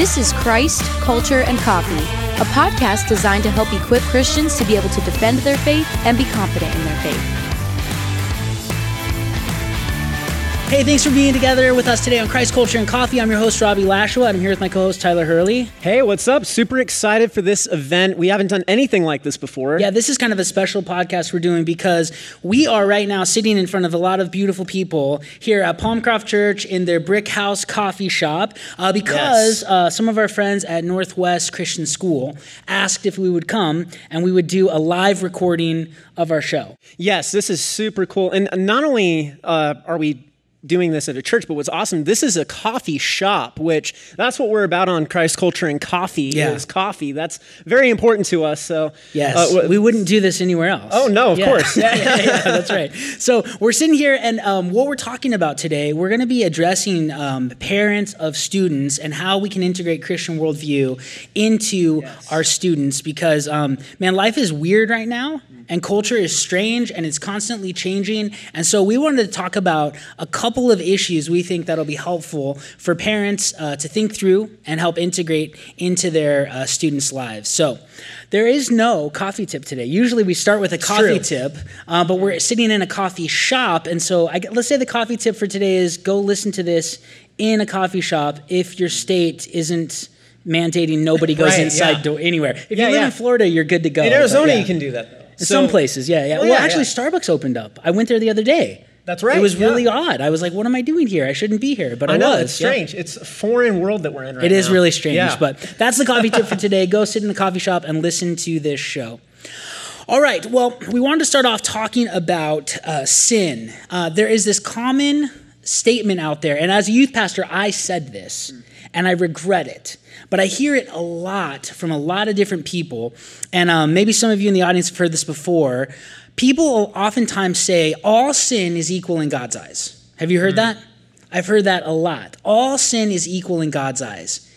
This is Christ, Culture, and Coffee, a podcast designed to help equip Christians to be able to defend their faith and be confident in their faith. Hey, thanks for being together with us today on Christ Culture and Coffee. I'm your host, Robbie Lashua. and I'm here with my co host, Tyler Hurley. Hey, what's up? Super excited for this event. We haven't done anything like this before. Yeah, this is kind of a special podcast we're doing because we are right now sitting in front of a lot of beautiful people here at Palmcroft Church in their Brick House coffee shop uh, because yes. uh, some of our friends at Northwest Christian School asked if we would come and we would do a live recording of our show. Yes, this is super cool. And not only uh, are we doing this at a church, but what's awesome, this is a coffee shop, which that's what we're about on Christ Culture and Coffee yeah. is coffee. That's very important to us. So yes, uh, we wouldn't do this anywhere else. Oh no, of yeah. course. yeah, yeah, yeah, that's right. So we're sitting here, and um, what we're talking about today, we're going to be addressing um, parents of students and how we can integrate Christian worldview into yes. our students. Because um, man, life is weird right now and culture is strange and it's constantly changing. And so we wanted to talk about a couple of issues we think that'll be helpful for parents uh, to think through and help integrate into their uh, students' lives. So there is no coffee tip today. Usually we start with a coffee tip, uh, but we're sitting in a coffee shop. And so I, let's say the coffee tip for today is go listen to this in a coffee shop if your state isn't mandating nobody goes right, inside yeah. anywhere. If yeah, you live yeah. in Florida, you're good to go. In Arizona, you can do that. In so, some places, yeah, yeah. Well, well actually. Starbucks opened up. I went there the other day. That's right. It was really odd. I was like, "What am I doing here? I shouldn't be here." But I, I know was. it's strange. It's a foreign world that we're in right It now. is really strange. But that's the coffee tip for today. Go sit in the coffee shop and listen to this show. All right. Well, we wanted to start off talking about uh, sin. Uh, there is this common statement out there, and as a youth pastor, I said this, and I regret it. But I hear it a lot from a lot of different people. And um, maybe some of you in the audience have heard this before. People oftentimes say all sin is equal in God's eyes. Have you heard mm-hmm. that? I've heard that a lot. All sin is equal in God's eyes.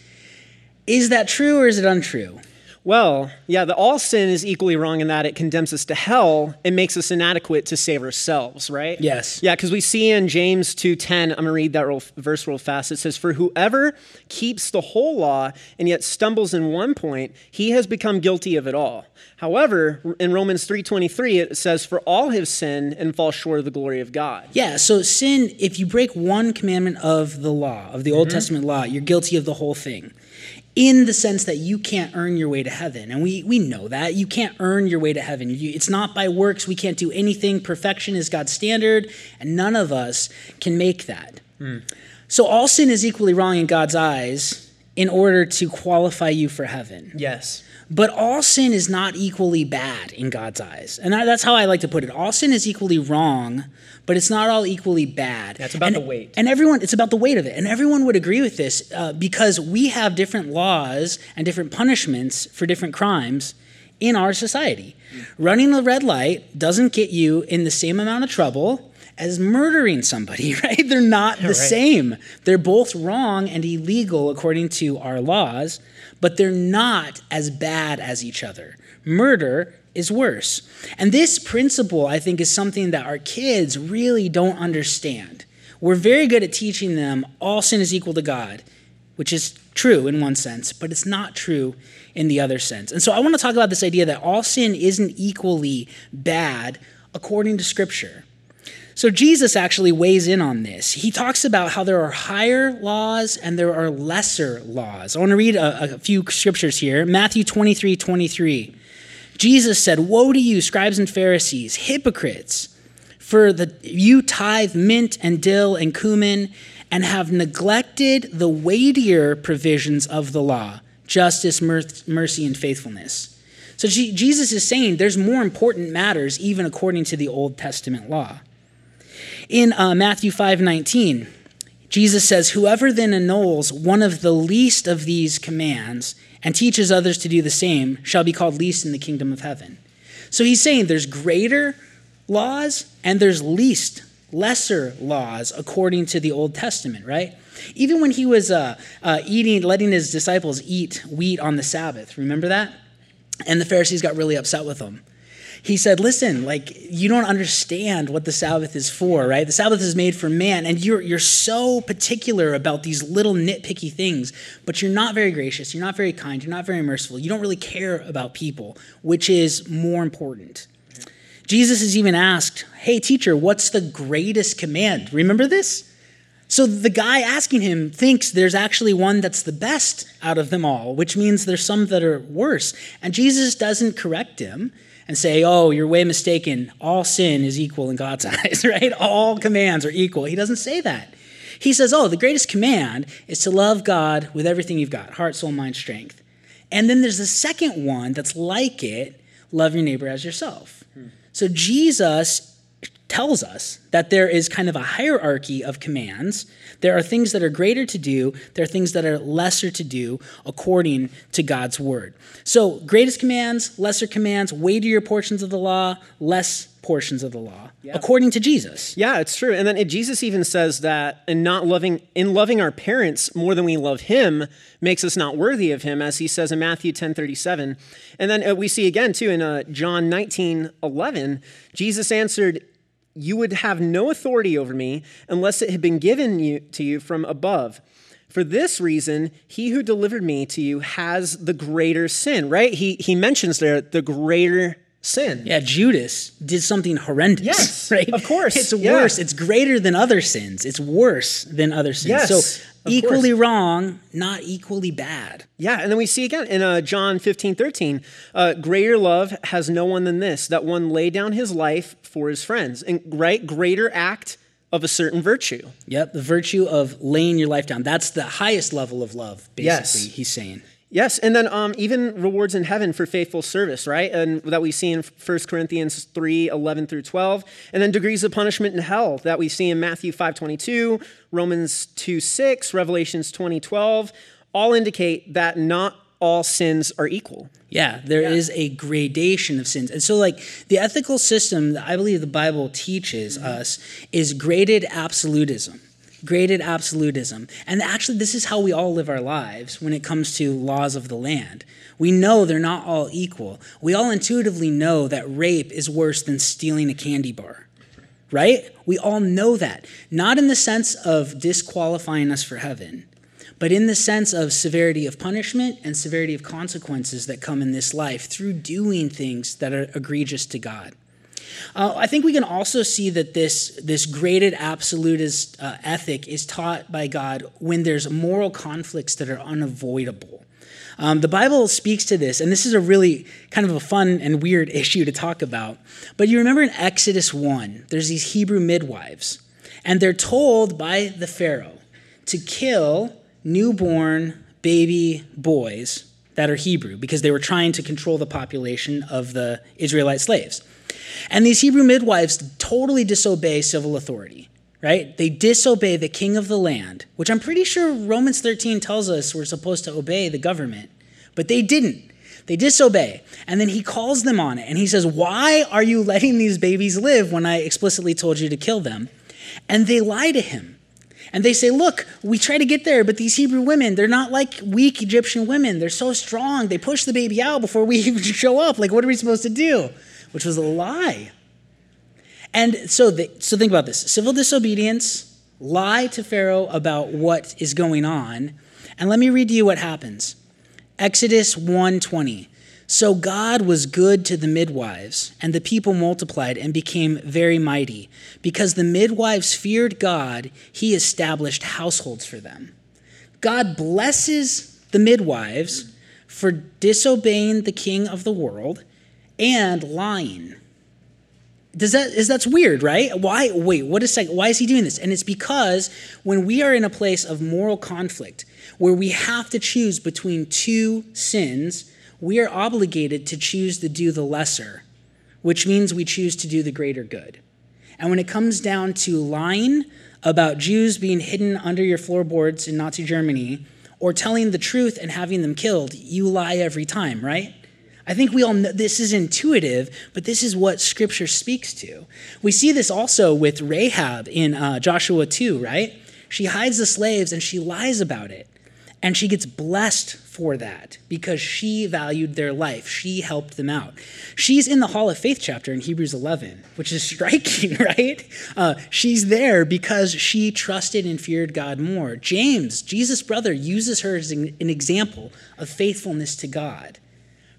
Is that true or is it untrue? Well, yeah, the all sin is equally wrong in that it condemns us to hell and makes us inadequate to save ourselves, right? Yes. Yeah, because we see in James 2.10, I'm going to read that real, verse real fast. It says, For whoever keeps the whole law and yet stumbles in one point, he has become guilty of it all. However, in Romans 3.23, it says, For all have sinned and fall short of the glory of God. Yeah, so sin, if you break one commandment of the law, of the Old mm-hmm. Testament law, you're guilty of the whole thing in the sense that you can't earn your way to heaven. And we, we know that. You can't earn your way to heaven. You, it's not by works. We can't do anything. Perfection is God's standard, and none of us can make that. Mm. So all sin is equally wrong in God's eyes in order to qualify you for heaven. Yes. But all sin is not equally bad in God's eyes. And that's how I like to put it. All sin is equally wrong, but it's not all equally bad. That's about and, the weight. And everyone, it's about the weight of it. And everyone would agree with this uh, because we have different laws and different punishments for different crimes in our society. Mm. Running the red light doesn't get you in the same amount of trouble as murdering somebody, right? They're not the right. same. They're both wrong and illegal according to our laws, but they're not as bad as each other. Murder is worse. And this principle, I think, is something that our kids really don't understand. We're very good at teaching them all sin is equal to God, which is true in one sense, but it's not true in the other sense. And so I want to talk about this idea that all sin isn't equally bad according to Scripture. So Jesus actually weighs in on this. He talks about how there are higher laws and there are lesser laws. I want to read a, a few scriptures here. Matthew 23 23. Jesus said, Woe to you, scribes and Pharisees, hypocrites! For the, you tithe mint and dill and cumin and have neglected the weightier provisions of the law justice, mercy, and faithfulness. So Jesus is saying there's more important matters, even according to the Old Testament law. In uh, Matthew 5 19, Jesus says, Whoever then annuls one of the least of these commands and teaches others to do the same shall be called least in the kingdom of heaven. So he's saying there's greater laws and there's least, lesser laws according to the Old Testament, right? Even when he was uh, uh, eating, letting his disciples eat wheat on the Sabbath, remember that? And the Pharisees got really upset with him. He said, Listen, like, you don't understand what the Sabbath is for, right? The Sabbath is made for man, and you're, you're so particular about these little nitpicky things, but you're not very gracious, you're not very kind, you're not very merciful, you don't really care about people, which is more important. Jesus is even asked, Hey, teacher, what's the greatest command? Remember this? So the guy asking him thinks there's actually one that's the best out of them all, which means there's some that are worse. And Jesus doesn't correct him and say, oh, you're way mistaken. All sin is equal in God's eyes, right? All commands are equal. He doesn't say that. He says, oh, the greatest command is to love God with everything you've got heart, soul, mind, strength. And then there's the second one that's like it love your neighbor as yourself. Hmm. So Jesus tells us that there is kind of a hierarchy of commands. There are things that are greater to do, there are things that are lesser to do according to God's word. So, greatest commands, lesser commands, weightier portions of the law, less portions of the law yeah. according to Jesus. Yeah, it's true. And then it, Jesus even says that in not loving in loving our parents more than we love him makes us not worthy of him as he says in Matthew 10:37. And then uh, we see again too in uh, John 19:11, Jesus answered, you would have no authority over me unless it had been given you, to you from above. For this reason, he who delivered me to you has the greater sin, right? He, he mentions there the greater sin. Yeah, Judas did something horrendous. Yes, right? Of course. It's worse. Yeah. It's greater than other sins. It's worse than other sins. Yes. So equally course. wrong, not equally bad. Yeah, and then we see again in uh, John 15, 13, uh, greater love has no one than this, that one lay down his life for his friends. And right, greater act of a certain virtue. Yep, the virtue of laying your life down. That's the highest level of love, basically, yes. he's saying. Yes, and then um, even rewards in heaven for faithful service, right? And that we see in 1 Corinthians 3, 11 through 12. And then degrees of punishment in hell that we see in Matthew 5, 22, Romans 2, 6, Revelations 20, 12, all indicate that not all sins are equal. Yeah, there yeah. is a gradation of sins. And so, like, the ethical system that I believe the Bible teaches mm-hmm. us is graded absolutism graded absolutism. And actually, this is how we all live our lives when it comes to laws of the land. We know they're not all equal. We all intuitively know that rape is worse than stealing a candy bar, right? We all know that. Not in the sense of disqualifying us for heaven, but in the sense of severity of punishment and severity of consequences that come in this life through doing things that are egregious to God. Uh, I think we can also see that this, this graded absolutist uh, ethic is taught by God when there's moral conflicts that are unavoidable. Um, the Bible speaks to this, and this is a really kind of a fun and weird issue to talk about. But you remember in Exodus 1, there's these Hebrew midwives, and they're told by the Pharaoh to kill newborn baby boys that are Hebrew because they were trying to control the population of the Israelite slaves. And these Hebrew midwives totally disobey civil authority, right? They disobey the king of the land, which I'm pretty sure Romans 13 tells us we're supposed to obey the government, but they didn't. They disobey. And then he calls them on it and he says, Why are you letting these babies live when I explicitly told you to kill them? And they lie to him. And they say, Look, we try to get there, but these Hebrew women, they're not like weak Egyptian women. They're so strong. They push the baby out before we even show up. Like, what are we supposed to do? Which was a lie. And so, the, so think about this civil disobedience, lie to Pharaoh about what is going on. And let me read to you what happens. Exodus 1:20. So God was good to the midwives, and the people multiplied and became very mighty. Because the midwives feared God, he established households for them. God blesses the midwives for disobeying the king of the world and lying. Does that is that's weird, right? Why wait, what is why is he doing this? And it's because when we are in a place of moral conflict where we have to choose between two sins, we are obligated to choose to do the lesser, which means we choose to do the greater good. And when it comes down to lying about Jews being hidden under your floorboards in Nazi Germany, or telling the truth and having them killed, you lie every time, right? I think we all know this is intuitive, but this is what Scripture speaks to. We see this also with Rahab in uh, Joshua 2, right? She hides the slaves and she lies about it. And she gets blessed for that because she valued their life. She helped them out. She's in the Hall of Faith chapter in Hebrews 11, which is striking, right? Uh, she's there because she trusted and feared God more. James, Jesus' brother, uses her as an, an example of faithfulness to God.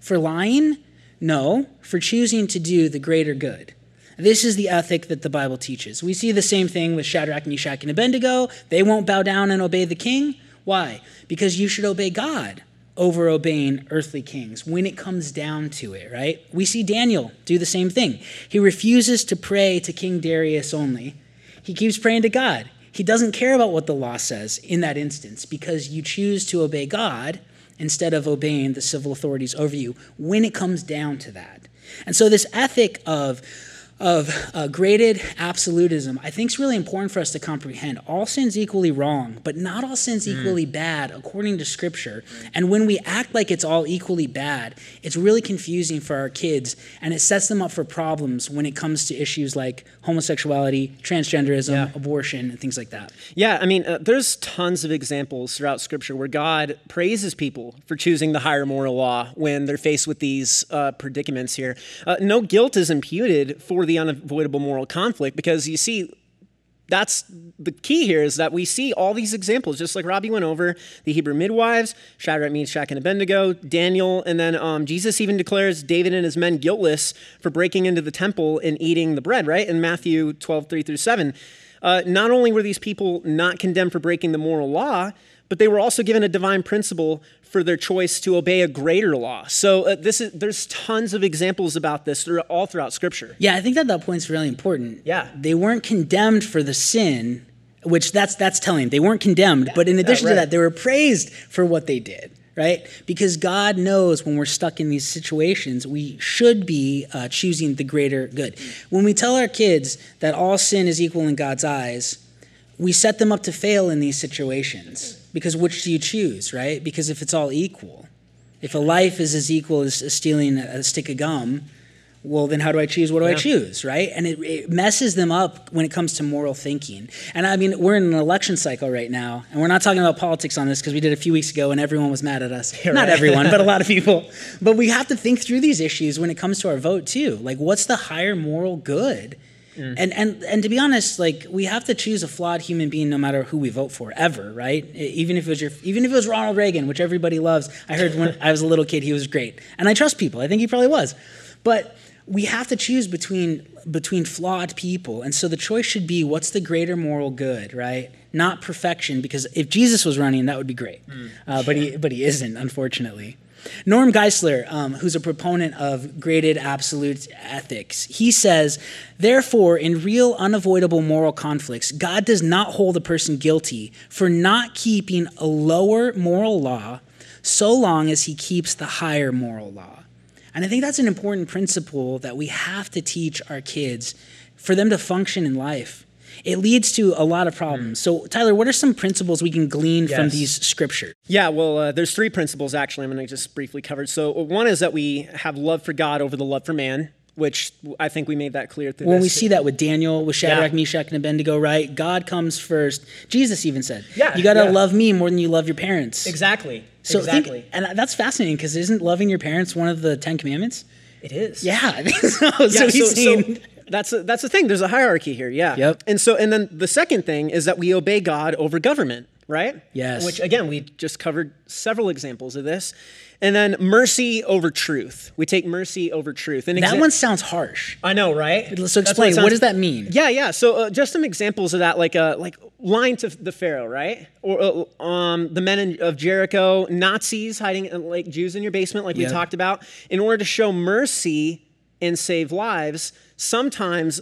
For lying? No, for choosing to do the greater good. This is the ethic that the Bible teaches. We see the same thing with Shadrach, Meshach, and Abednego. They won't bow down and obey the king. Why? Because you should obey God over obeying earthly kings when it comes down to it, right? We see Daniel do the same thing. He refuses to pray to King Darius only, he keeps praying to God. He doesn't care about what the law says in that instance because you choose to obey God instead of obeying the civil authorities over you when it comes down to that. And so, this ethic of of uh, graded absolutism, I think is really important for us to comprehend. All sins equally wrong, but not all sins mm. equally bad according to Scripture. And when we act like it's all equally bad, it's really confusing for our kids, and it sets them up for problems when it comes to issues like homosexuality, transgenderism, yeah. abortion, and things like that. Yeah, I mean, uh, there's tons of examples throughout Scripture where God praises people for choosing the higher moral law when they're faced with these uh, predicaments here. Uh, no guilt is imputed for the unavoidable moral conflict because you see, that's the key here is that we see all these examples, just like Robbie went over the Hebrew midwives, Shadrach, Meshach, and Abednego, Daniel, and then um, Jesus even declares David and his men guiltless for breaking into the temple and eating the bread, right? In Matthew 12, 3 through 7. Uh, not only were these people not condemned for breaking the moral law, but they were also given a divine principle for their choice to obey a greater law. So uh, this is there's tons of examples about this through, all throughout Scripture. Yeah, I think that that point's really important. Yeah, they weren't condemned for the sin, which that's that's telling. They weren't condemned, but in addition yeah, right. to that, they were praised for what they did. Right? Because God knows when we're stuck in these situations, we should be uh, choosing the greater good. When we tell our kids that all sin is equal in God's eyes, we set them up to fail in these situations because which do you choose, right? Because if it's all equal, if a life is as equal as stealing a stick of gum, well, then how do I choose? What do yeah. I choose, right? And it, it, messes them up when it comes to moral thinking. And I mean, we're in an election cycle right now, and we're not talking about politics on this because we did a few weeks ago and everyone was mad at us. Yeah, not right. everyone, but a lot of people. But we have to think through these issues when it comes to our vote, too. Like, what's the higher moral good? Mm. And and and to be honest, like we have to choose a flawed human being no matter who we vote for ever, right? Even if it was your even if it was Ronald Reagan, which everybody loves. I heard when I was a little kid he was great. And I trust people. I think he probably was. But we have to choose between between flawed people. And so the choice should be what's the greater moral good, right? Not perfection because if Jesus was running that would be great. Mm. Uh, but he but he isn't unfortunately. Norm Geisler, um, who's a proponent of graded absolute ethics, he says, Therefore, in real unavoidable moral conflicts, God does not hold a person guilty for not keeping a lower moral law so long as he keeps the higher moral law. And I think that's an important principle that we have to teach our kids for them to function in life it leads to a lot of problems. So, Tyler, what are some principles we can glean yes. from these scriptures? Yeah, well, uh, there's three principles actually. I'm going to just briefly cover. So, one is that we have love for God over the love for man which I think we made that clear through When this. we see that with Daniel, with Shadrach, yeah. Meshach, and Abednego, right? God comes first. Jesus even said, yeah, you got to yeah. love me more than you love your parents. Exactly. So exactly. Think, and that's fascinating because isn't loving your parents one of the Ten Commandments? It is. Yeah, so. Yeah, so, so that's a, that's the thing. There's a hierarchy here. Yeah. Yep. And so and then the second thing is that we obey God over government, right? Yes. Which again we just covered several examples of this. And then mercy over truth. We take mercy over truth. And that exa- one sounds harsh. I know, right? So explain. What, what, does that mean? Yeah, yeah. So uh, just some examples of that, like uh, like lying to the Pharaoh, right? Or uh, um, the men in, of Jericho, Nazis hiding uh, like Jews in your basement, like yep. we talked about, in order to show mercy and save lives, sometimes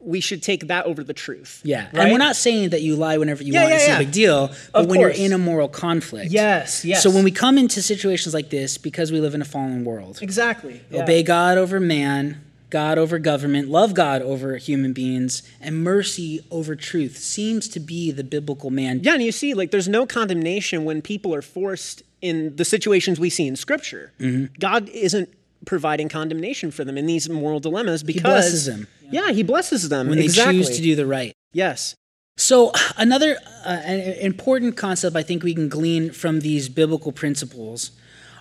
we should take that over the truth. Yeah. Right? And we're not saying that you lie whenever you yeah, want. Yeah, it's yeah. a big deal. But of when course. you're in a moral conflict. Yes, yes. So when we come into situations like this, because we live in a fallen world. Exactly. Obey God over man, God over government, love God over human beings, and mercy over truth seems to be the biblical man. Yeah, and you see, like, there's no condemnation when people are forced in the situations we see in Scripture. Mm-hmm. God isn't providing condemnation for them in these moral dilemmas because he blesses them. Yeah, he blesses them when exactly. they choose to do the right. Yes. So, another uh, an important concept I think we can glean from these biblical principles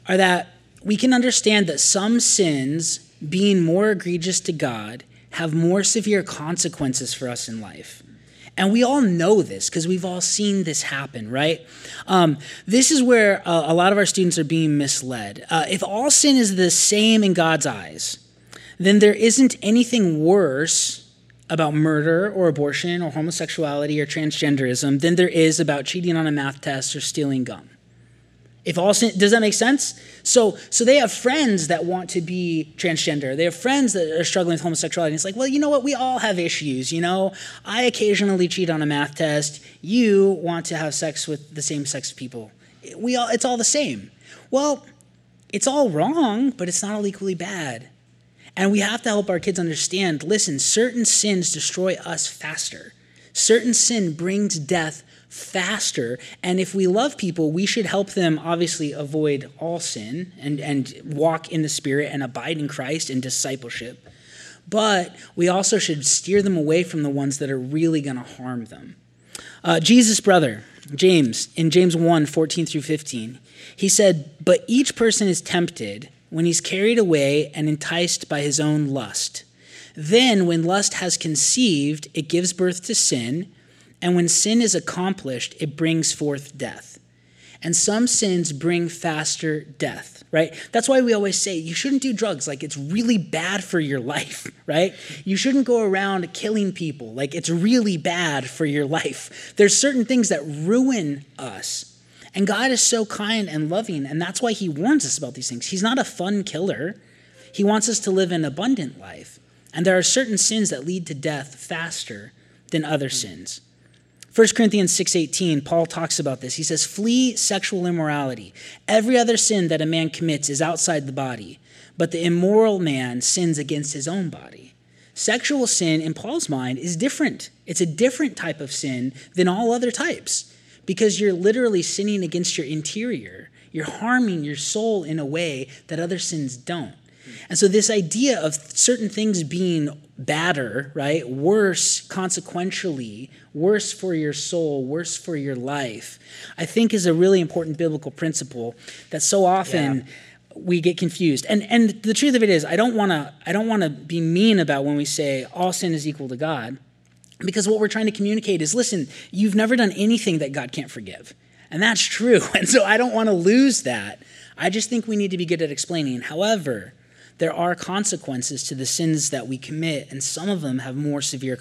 are that we can understand that some sins, being more egregious to God, have more severe consequences for us in life. And we all know this because we've all seen this happen, right? Um, this is where uh, a lot of our students are being misled. Uh, if all sin is the same in God's eyes, then there isn't anything worse about murder or abortion or homosexuality or transgenderism than there is about cheating on a math test or stealing gum. If all sin, does that make sense? So, so they have friends that want to be transgender. They have friends that are struggling with homosexuality. And it's like, well, you know what? We all have issues. You know, I occasionally cheat on a math test. You want to have sex with the same sex people. We all, it's all the same. Well, it's all wrong, but it's not all equally bad. And we have to help our kids understand listen, certain sins destroy us faster. Certain sin brings death faster. And if we love people, we should help them obviously avoid all sin and, and walk in the Spirit and abide in Christ in discipleship. But we also should steer them away from the ones that are really going to harm them. Uh, Jesus' brother, James, in James 1 14 through 15, he said, But each person is tempted when he's carried away and enticed by his own lust. Then, when lust has conceived, it gives birth to sin, and when sin is accomplished, it brings forth death. And some sins bring faster death, right? That's why we always say you shouldn't do drugs. Like, it's really bad for your life, right? You shouldn't go around killing people. Like, it's really bad for your life. There's certain things that ruin us and God is so kind and loving, and that's why He warns us about these things. He's not a fun killer, He wants us to live an abundant life. And there are certain sins that lead to death faster than other sins. 1 Corinthians 6:18 Paul talks about this. He says flee sexual immorality. Every other sin that a man commits is outside the body, but the immoral man sins against his own body. Sexual sin in Paul's mind is different. It's a different type of sin than all other types because you're literally sinning against your interior. You're harming your soul in a way that other sins don't. And so, this idea of certain things being badder, right, worse consequentially, worse for your soul, worse for your life, I think is a really important biblical principle that so often. Yeah we get confused. And and the truth of it is I don't want to I don't want to be mean about when we say all sin is equal to God. Because what we're trying to communicate is listen, you've never done anything that God can't forgive. And that's true. And so I don't want to lose that. I just think we need to be good at explaining. However, there are consequences to the sins that we commit, and some of them have more severe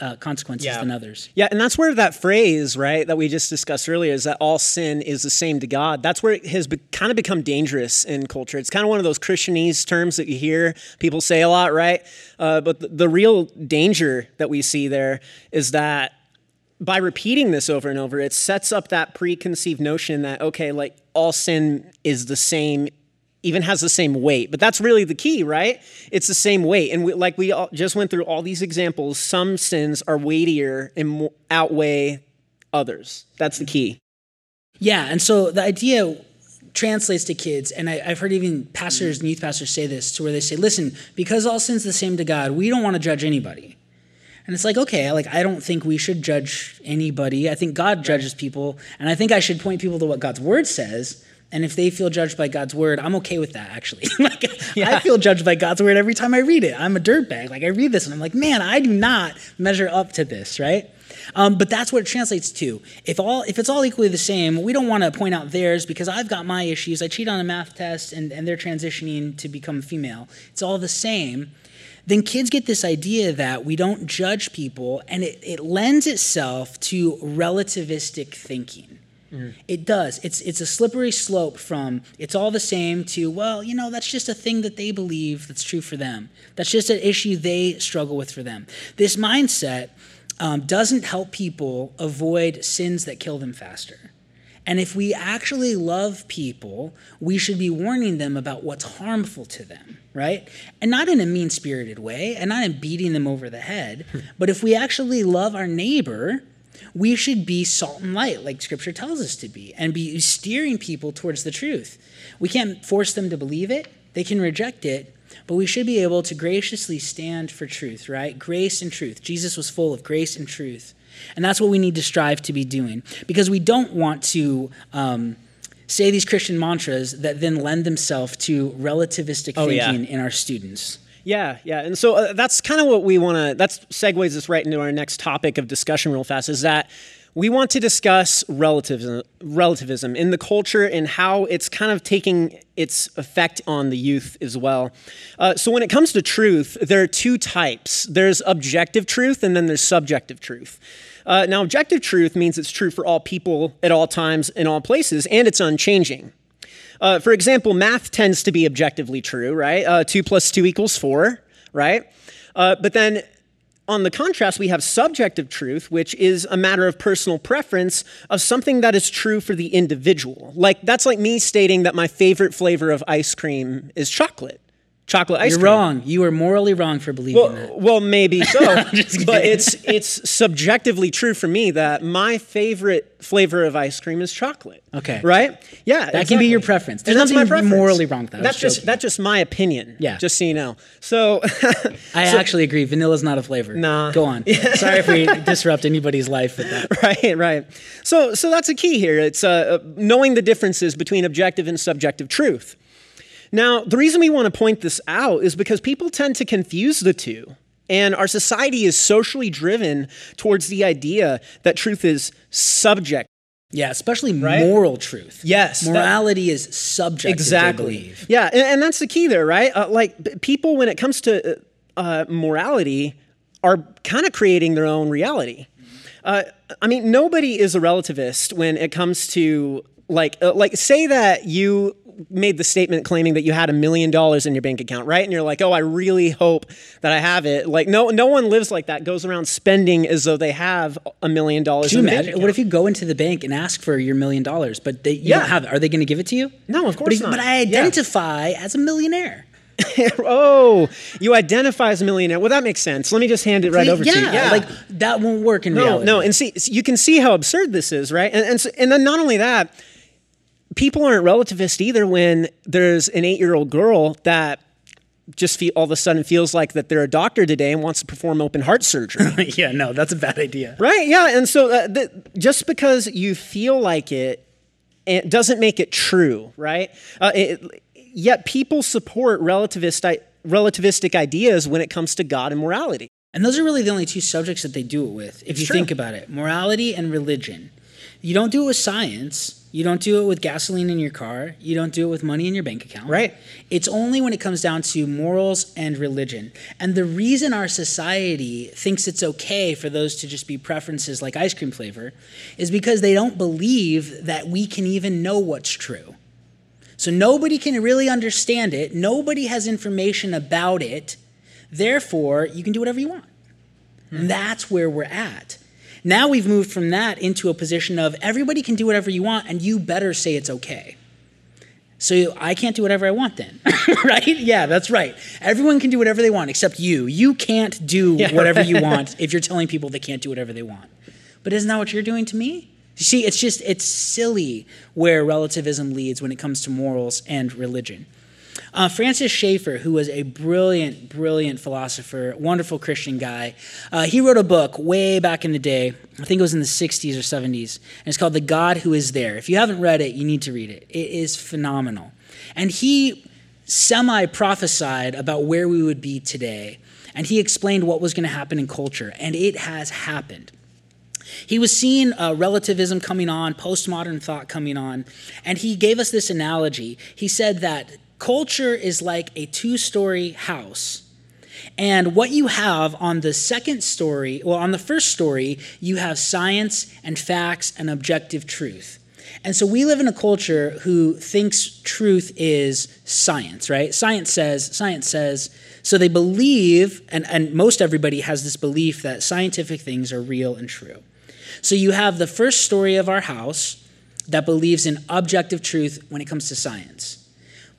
uh, consequences yeah. than others. Yeah, and that's where that phrase, right, that we just discussed earlier, is that all sin is the same to God. That's where it has be- kind of become dangerous in culture. It's kind of one of those Christianese terms that you hear people say a lot, right? Uh, but the, the real danger that we see there is that by repeating this over and over, it sets up that preconceived notion that, okay, like all sin is the same even has the same weight. But that's really the key, right? It's the same weight. And we, like we just went through all these examples, some sins are weightier and outweigh others. That's the key. Yeah. And so the idea translates to kids, and I, have heard even pastors and youth pastors say this to where they say, listen, because all sin's the same to God, we don't want to judge anybody. And it's like, okay, like I don't think we should judge anybody. I think God judges people, and I think I should point people to what God's word says and if they feel judged by God's word, I'm okay with that actually. like yeah. I feel judged by God's word every time I read it. I'm a dirtbag. Like I read this and I'm like, man, I do not measure up to this, right? Um, but that's what it translates to. If all if it's all equally the same, we don't want to point out theirs because I've got my issues. I cheat on a math test and, and they're transitioning to become female. It's all the same. Then kids get this idea that we don't judge people, and it, it lends itself to relativistic thinking Mm. It does. It's it's a slippery slope from it's all the same to well, you know, that's just a thing that they believe that's true for them. That's just an issue they struggle with for them. This mindset um, doesn't help people avoid sins that kill them faster. And if we actually love people, we should be warning them about what's harmful to them, right? And not in a mean spirited way and not in beating them over the head, but if we actually love our neighbor, we should be salt and light, like Scripture tells us to be, and be steering people towards the truth. We can't force them to believe it, they can reject it, but we should be able to graciously stand for truth, right? Grace and truth. Jesus was full of grace and truth. And that's what we need to strive to be doing because we don't want to um, say these Christian mantras that then lend themselves to relativistic Oh, yeah. thinking in our students. Yeah, yeah. And so uh, that's kind of what we want to, that segues us right into our next topic of discussion, real fast, is that we want to discuss relativism, relativism in the culture and how it's kind of taking its effect on the youth as well. Uh, so when it comes to truth, there are two types there's objective truth and then there's subjective truth. Uh, now, objective truth means it's true for all people at all times in all places, and it's unchanging. Uh, for example, math tends to be objectively true, right? Uh, two plus two equals four, right? Uh, but then on the contrast, we have subjective truth, which is a matter of personal preference of something that is true for the individual. Like, that's like me stating that my favorite flavor of ice cream is chocolate. Chocolate ice cream. You're cream. wrong. You are morally wrong for believing Well, that. well, maybe so, but it's it's subjectively true for me that my favorite flavor of ice cream is chocolate. Okay. right? Yeah, That can be your preference. There's And that's my nothing preference. morally wrong with that. That's just joking. that's just my opinion. Yeah. just so you know. So, I actually agree. Vanilla's not a flavor. Nah. Go on. Sorry if we disrupt anybody's life with that. right, right. So, so that's a key here. It's uh, knowing the differences between objective and subjective truth. Now, the reason we want to point this out is because people tend to confuse the two. And our society is socially driven towards the idea that truth is subject. Yeah, especially Right? moral truth. Yes, Morality is subjective. Exactly. Yeah, and, and that's the key there, right? Uh, like people, when it comes to uh, uh, morality, are kind of creating their own reality. Uh, I mean, nobody is a relativist when it comes to like, uh, like say that you made the statement claiming that you had a million dollars in your bank account, right? And you're like, oh, I really hope that I have it. Like, no, no one lives like that. Goes around spending as though they have a million dollars. Could you in the bank imagine? What if you go into the bank and ask for your million dollars, but they, you Yeah. don't have it? Are they going to give it to you? No, of But, course if- not. but I Yeah. identify as a millionaire. oh, you identify as a millionaire. Well, that makes sense. Let me just hand it right over yeah, to you. Yeah, like that won't work in No, reality. no, and see, you can see how absurd this is, right? And and, so, and then not only that, people aren't relativist either. When there's an eight-year-old girl that just feel, all of a sudden feels like that they're a doctor today and wants to perform open heart surgery, yeah, no, that's a bad idea. right? Yeah, and so uh, th- just because you feel like it, it doesn't make it true, right? Uh, it, yet people support relativist i- relativistic ideas when it comes to God and morality. And those are really the only two subjects that they do it with, if you true. think about it morality and religion. You don't do it with science. You don't do it with gasoline in your car. You don't do it with money in your bank account. Right. It's only when it comes down to morals and religion. And the reason our society thinks it's okay for those to just be preferences like ice cream flavor is because they don't believe that we can even know what's true. So nobody can really understand it. Nobody has information about it. Therefore, you can do whatever you want. Hmm. And that's where we're at. Now we've moved from that into a position of everybody can do whatever you want, and you better say it's okay. So I can't do whatever I want then, right? Yeah, that's right. Everyone can do whatever they want except you. You can't do Yeah, whatever you want if you're telling people they can't do whatever they want. But isn't that what you're doing to me? You see, it's just, it's silly where relativism leads when it comes to morals and religion. Uh, Francis Schaeffer, who was a brilliant, brilliant philosopher, wonderful Christian guy, uh, he wrote a book way back in the day. I think it was in the 60s or 70s, and it's called The God Who Is There. If you haven't read it, you need to read it. It is phenomenal. And he semi prophesied about where we would be today, and he explained what was going to happen in culture, and it has happened. He was seeing uh, relativism coming on, postmodern thought coming on, and he gave us this analogy. He said that culture is like a two story house. And what you have on the second story, well, on the first story, you have science and facts and objective truth. And so we live in a culture who thinks truth is science, right? Science says, science says, so they believe, and, and most everybody has this belief that scientific things are real and true. So you have the first story of our house that believes in objective truth when it comes to science.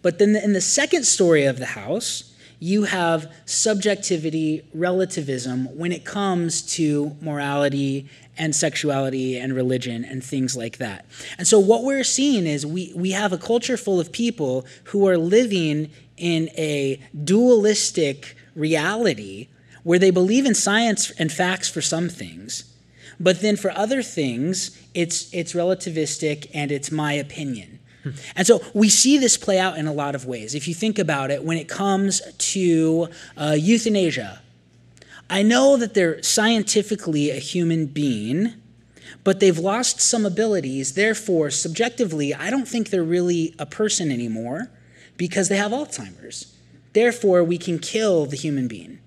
But then in the second story of the house, you have subjectivity, relativism when it comes to morality and sexuality and religion and things like that. And so what we're seeing is we, we have a culture full of people who are living in a dualistic reality where they believe in science and facts for some things, but then for other things, it's, it's relativistic and it's my opinion. And so we see this play out in a lot of ways. If you think about it, when it comes to uh, euthanasia, I know that they're scientifically a human being, but they've lost some abilities. Therefore, subjectively, I don't think they're really a person anymore because they have Alzheimer's. Therefore, we can kill the human being.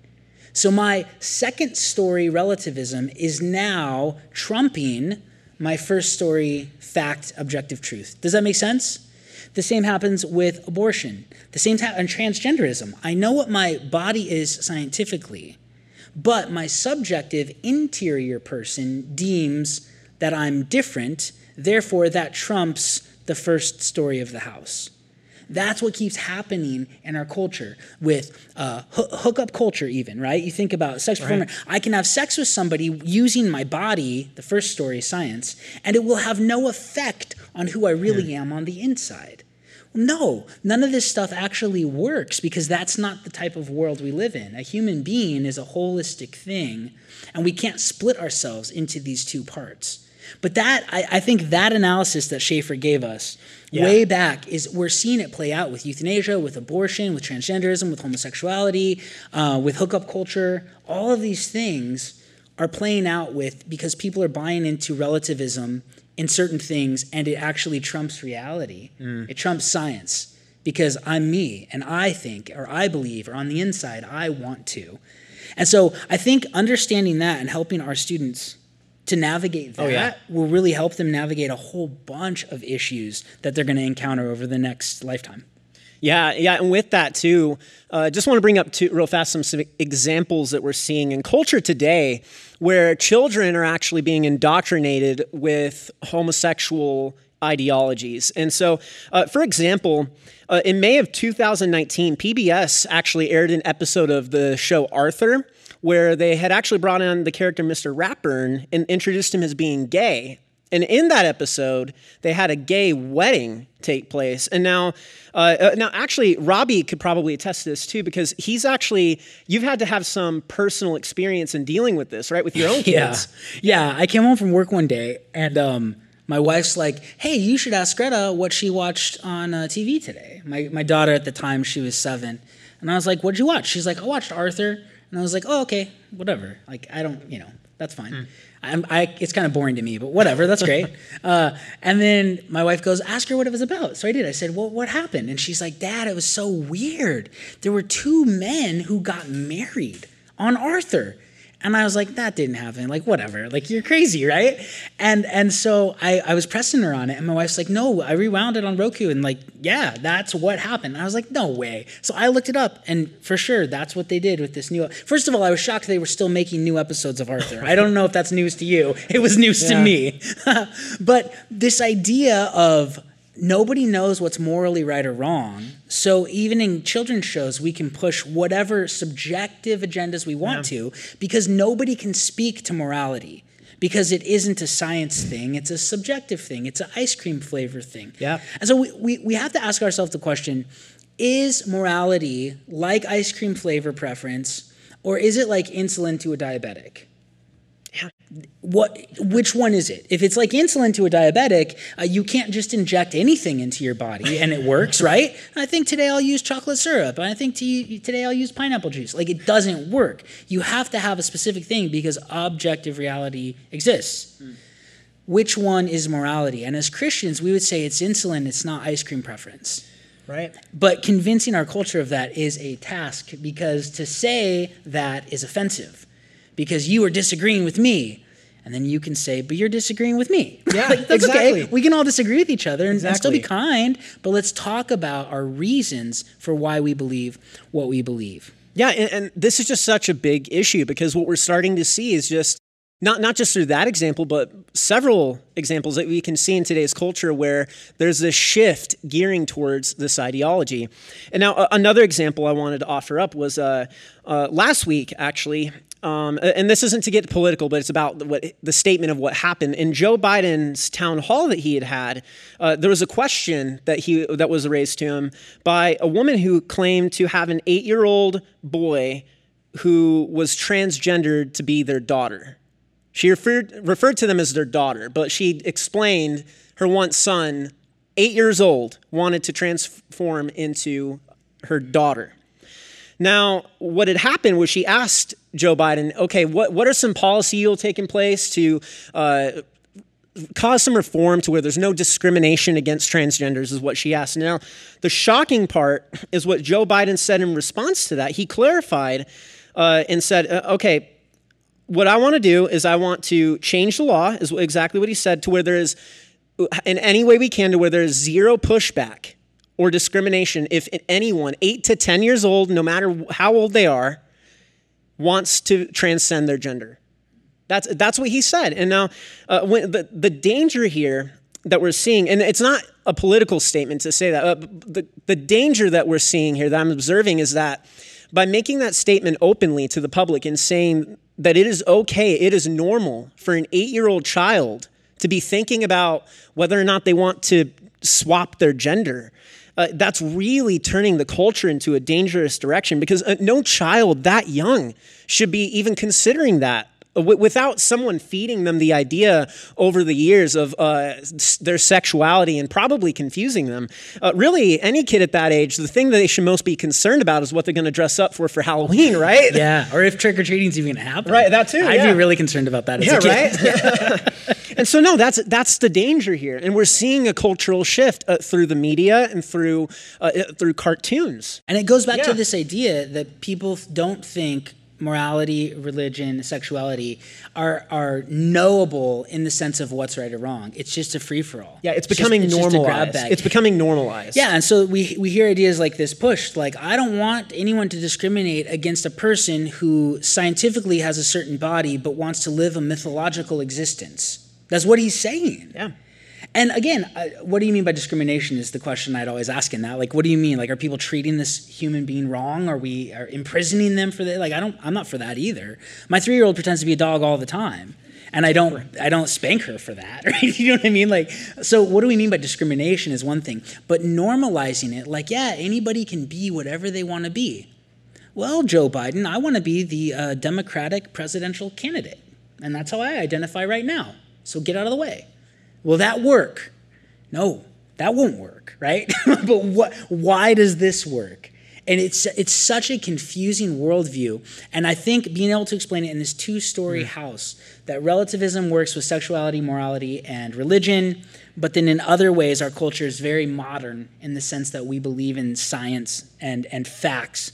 So, my second story relativism is now trumping my first story fact objective truth. Does that make sense? The same happens with abortion. The same time on transgenderism. I know what my body is scientifically, but my subjective interior person deems that I'm different, therefore that trumps the first story of the house. That's what keeps happening in our culture with uh, hookup culture, even, right? You think about sex performer. Right. I can have sex with somebody using my body, the first story, science, and it will have no effect on who I really yeah. am on the inside. No, none of this stuff actually works because that's not the type of world we live in. A human being is a holistic thing, and we can't split ourselves into these two parts. But that, I, I think that analysis that Schaeffer gave us yeah. way back is we're seeing it play out with euthanasia, with abortion, with transgenderism, with homosexuality, uh, with hookup culture. All of these things are playing out with because people are buying into relativism in certain things and it actually trumps reality. Mm. It trumps science because I'm me and I think or I believe or on the inside I want to. And so I think understanding that and helping our students to navigate that oh, yeah. will really help them navigate a whole bunch of issues that they're going to encounter over the next lifetime. Yeah, yeah, and with that too, uh, just want to bring up two, real fast some, some examples that we're seeing in culture today, where children are actually being indoctrinated with homosexual ideologies. And so, uh, for example, uh, in May of 2019, PBS actually aired an episode of the show Arthur where they had actually brought in the character Mr. Ratburn and introduced him as being gay. And in that episode, they had a gay wedding take place. And now, uh, uh, now actually, Robbie could probably attest to this too, because he's actually you've had to have some personal experience in dealing with this, right, with your own kids. yeah, yeah. I came home from work one day, and um, my wife's like, "Hey, you should ask Greta what she watched on uh, TV today." My my daughter at the time she was seven, and I was like, "What'd you watch?" She's like, "I watched Arthur." And I was like, oh, okay, whatever. Like, I don't, you know, that's fine. Mm. I'm, I, it's kind of boring to me, but whatever, that's great. uh, and then my wife goes, ask her what it was about. So I did. I said, well, what happened? And she's like, Dad, it was so weird. There were two men who got married on Arthur. And I was like, that didn't happen. Like, whatever. Like, you're crazy, right? And and so I, I was pressing her on it, and my wife's like, no, I rewound it on Roku, and like, yeah, that's what happened. And I was like, no way. So I looked it up, and for sure, that's what they did with this new. First of all, I was shocked they were still making new episodes of Arthur. I don't know if that's news to you. It was news yeah. to me. but this idea of nobody knows what's morally right or wrong. So even in children's shows, we can push whatever subjective agendas we want yeah. to because nobody can speak to morality because it isn't a science thing, it's a subjective thing, it's an ice cream flavor thing. Yeah. And so we, we, we have to ask ourselves the question is morality like ice cream flavor preference, or is it like insulin to a diabetic? What which one is it? If it's like insulin to a diabetic uh, you can't just inject anything into your body and it works right? I think today i'll use chocolate syrup. I think today i'll use pineapple juice. Like it doesn't work. You have to have a specific thing because objective reality exists. Mm. which one is morality? And as christians we would say it's insulin it's not ice cream preference. Right. But convincing our culture of that is a task because to say that is offensive because you are disagreeing with me. And then you can say, but you're disagreeing with me. Yeah, like, that's exactly. okay. We can all disagree with each other and, exactly. and still be kind, but let's talk about our reasons for why we believe what we believe. Yeah, and, and this is just such a big issue because what we're starting to see is just Not, not just through that example, but several examples that we can see in today's culture where there's this shift gearing towards this ideology. And now, uh, another example I wanted to offer up was uh, uh, last week, actually. Um, and this isn't to get political, but it's about what the statement of what happened in Joe Biden's town hall that he had had. Uh, there was a question that he that was raised to him by a woman who claimed to have an eight-year-old boy who was transgendered to be their daughter. She referred, referred to them as their daughter, but she explained her once son, eight years old, wanted to transform into her daughter. Now, what had happened was she asked Joe Biden, okay, what, what are some policy you'll take in place to uh, cause some reform to where there's no discrimination against transgenders, is what she asked. Now, the shocking part is what Joe Biden said in response to that. He clarified uh, and said, uh, okay, what I want to do is I want to change the law, is exactly what he said, to where there is, in any way we can, to where there is zero pushback or discrimination if anyone, eight to 10 years old, no matter how old they are, wants to transcend their gender. That's, that's what he said. And now, uh, when, the, the danger here that we're seeing, and it's not a political statement to say that, uh, the, the danger that we're seeing here that I'm observing is that by making that statement openly to the public and saying that it is okay, it is normal for an eight year old child to be thinking about whether or not they want to swap their gender. Uh, that's really turning the culture into a dangerous direction because uh, no child that young should be even considering that without someone feeding them the idea over the years of uh, their sexuality and probably confusing them. Uh, really, any kid at that age, the thing that they should most be concerned about is what they're going to dress up for for Halloween, right? Yeah, or if trick or treating is even going to happen. Right, that too. I'd yeah. be really concerned about that. yeah, right. and so, no, that's that's the danger here, and we're seeing a cultural shift uh, through the media and through uh, through cartoons. And it goes back Yeah. to this idea that people don't think morality, religion, sexuality are are knowable in the sense of what's right or wrong. It's just a free for all. Yeah, it's becoming just, it's just a grab normalized. bag. It's becoming normalized. Yeah, and so we we hear ideas like this pushed. Like, I don't want anyone to discriminate against a person who scientifically has a certain body but wants to live a mythological existence. That's what he's saying. Yeah. And again, uh, what do you mean by discrimination? Is the question I'd always ask in that. Like, what do you mean? Like, are people treating this human being wrong? Are we are imprisoning them for that? Like, I don't. I'm not for that either. My three year old pretends to be a dog all the time, and I don't. I don't spank her for that. Right? You know what I mean? Like, so what do we mean by discrimination? Is one thing, but normalizing it, like, yeah, anybody can be whatever they want to be. Well, Joe Biden, I want to be the uh, Democratic presidential candidate, and that's how I identify right now. So get out of the way. Will that work? No, that won't work, right? but what, why does this work? And it's it's such a confusing worldview. And I think being able to explain it in this two-story mm. house that relativism works with sexuality, morality, and religion, but then in other ways our culture is very modern in the sense that we believe in science and and facts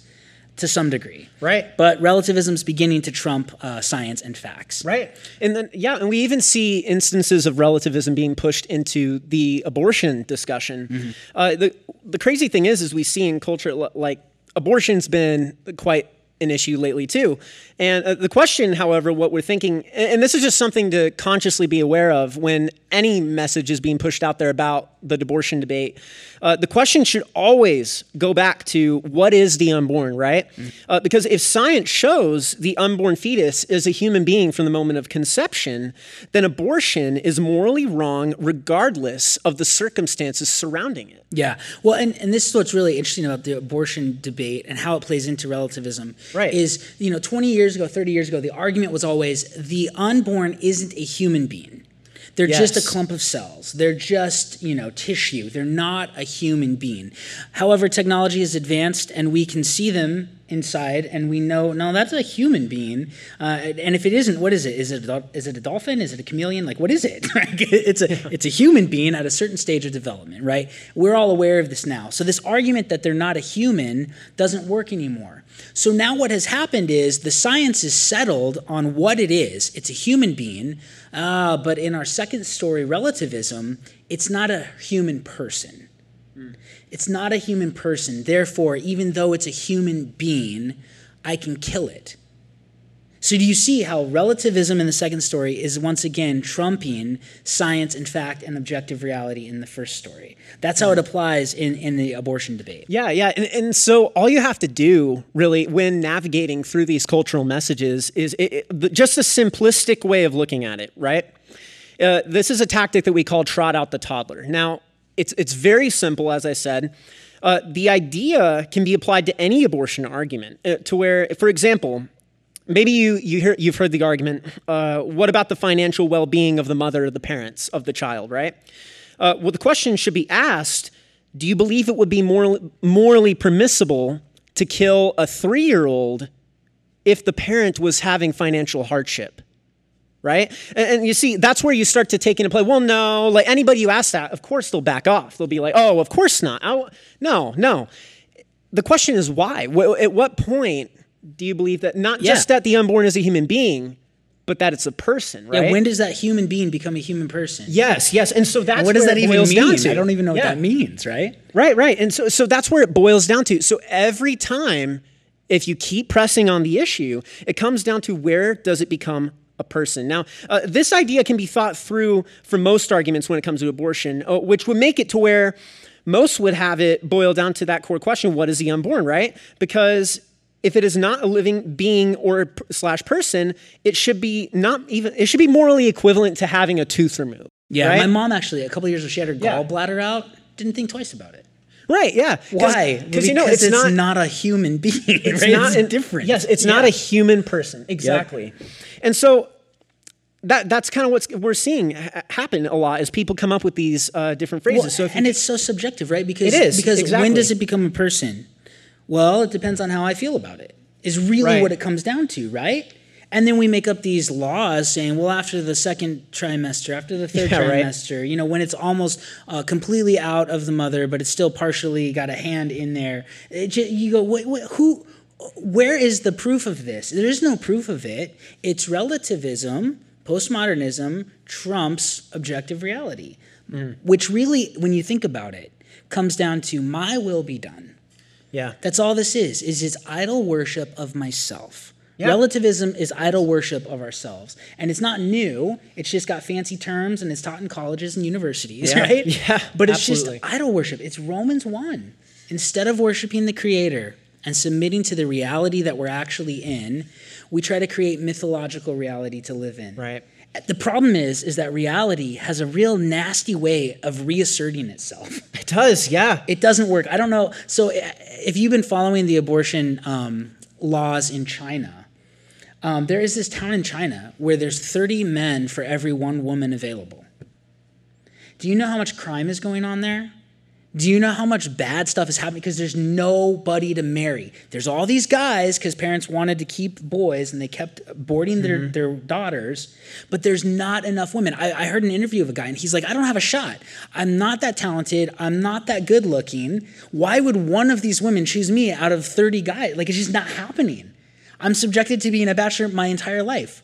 to some degree. Right. But relativism's beginning to trump uh, science and facts. Right. And then, yeah, and we even see instances of relativism being pushed into the abortion discussion. Uh, the, the crazy thing is, is we see in culture, like, abortion's been quite an issue lately too. And uh, the question, however, what we're thinking, and this is just something to consciously be aware of when any message is being pushed out there about the abortion debate, uh, the question should always go back to what is the unborn, right? Uh, because if science shows the unborn fetus is a human being from the moment of conception, then abortion is morally wrong regardless of the circumstances surrounding it. Yeah. Well, and, and this is what's really interesting about the abortion debate and how it plays into relativism. Right. Is, you know, 20 years ago, 30 years ago, the argument was always the unborn isn't a human being. They're just a clump of cells. They're just, you know, tissue. They're not a human being. However, technology has advanced and we can see them inside and we know, no, that's a human being. Uh, and if it isn't, what is it? Is it, a, is it a dolphin? Is it a chameleon? Like, what is it? it's, a, it's a human being at a certain stage of development, right? We're all aware of this now. So this argument that they're not a human doesn't work anymore. So now what has happened is the science is settled on what it is. It's a human being, uh, but in our second story relativism, it's not a human person. It's not a human person. Therefore, even though it's a human being, I can kill it. So do you see how relativism in the second story is once again trumping science and fact and objective reality in the first story? That's how it applies in, in the abortion debate. Yeah, yeah. And, and so all you have to do, really, when navigating through these cultural messages is it, it, just a simplistic way of looking at it, right? Uh, this is a tactic that we call trot out the toddler. Now, it's, it's very simple, as I said. Uh, the idea can be applied to any abortion argument, uh, to where, for example, maybe you, you hear, you've heard the argument uh, what about the financial well being of the mother the parents of the child, right? Uh, well, the question should be asked do you believe it would be morally, morally permissible to kill a three year old if the parent was having financial hardship? Right? And, and, you see, that's where you start to take into play. Well, no, like anybody you ask that, of course they'll back off. They'll be like, oh, of course not. I, no, no. The question is why? At what point do you believe that not yeah. just that the unborn is a human being, but that it's a person, right? Yeah, when does that human being become a human person? Yes, yes. And so that's and what does that even mean? I don't even know yeah. what that means, right? Right, right. And so so that's where it boils down to. So every time if you keep pressing on the issue, it comes down to where does it become a person. Now, uh, this idea can be thought through for most arguments when it comes to abortion, uh, which would make it to where most would have it boil down to that core question what is the unborn, right? Because if it is not a living being or slash person, it should be not even it should be morally equivalent to having a tooth removed. Yeah, right? my mom actually a couple years ago she had her yeah. gallbladder out, didn't think twice about it. Right. Yeah. Why? Because you know it's, it's not, not, a human being. It's right? not it's different. Yes, it's yeah. not a human person. Exactly. Yep. And so that that's kind of what we're seeing happen a lot as people come up with these uh, different phrases. Well, so and it's so subjective, right? Because it is because exactly. when does it become a person? Well, it depends on how I feel about it. Is really right. what it comes down to, right? And then we make up these laws saying, well, after the second trimester, after the third yeah, trimester, right. you know, when it's almost uh, completely out of the mother, but it's still partially got a hand in there, just, you go, wait, wait, who? Where is the proof of this? There is no proof of it. It's relativism, postmodernism trumps objective reality, mm. which really, when you think about it, comes down to my will be done. Yeah. That's all this is, is it's idol worship of myself. Yeah. Relativism is idol worship of ourselves. And it's not new. It's just got fancy terms and it's taught in colleges and universities, yeah. right? Yeah. But it's absolutely. just idol worship. It's Romans 1. Instead of worshiping the creator and submitting to the reality that we're actually in, we try to create mythological reality to live in. Right. The problem is, is that reality has a real nasty way of reasserting itself. It does, yeah. It doesn't work. I don't know. So, if you've been following the abortion um, laws in China, um, there is this town in China where there's 30 men for every one woman available. Do you know how much crime is going on there? Do you know how much bad stuff is happening? Because there's nobody to marry. There's all these guys because parents wanted to keep boys and they kept boarding their, mm-hmm. their daughters, but there's not enough women. I, I heard an interview of a guy and he's like, I don't have a shot. I'm not that talented. I'm not that good looking. Why would one of these women choose me out of 30 guys? Like, it's just not happening. I'm subjected to being a bachelor my entire life.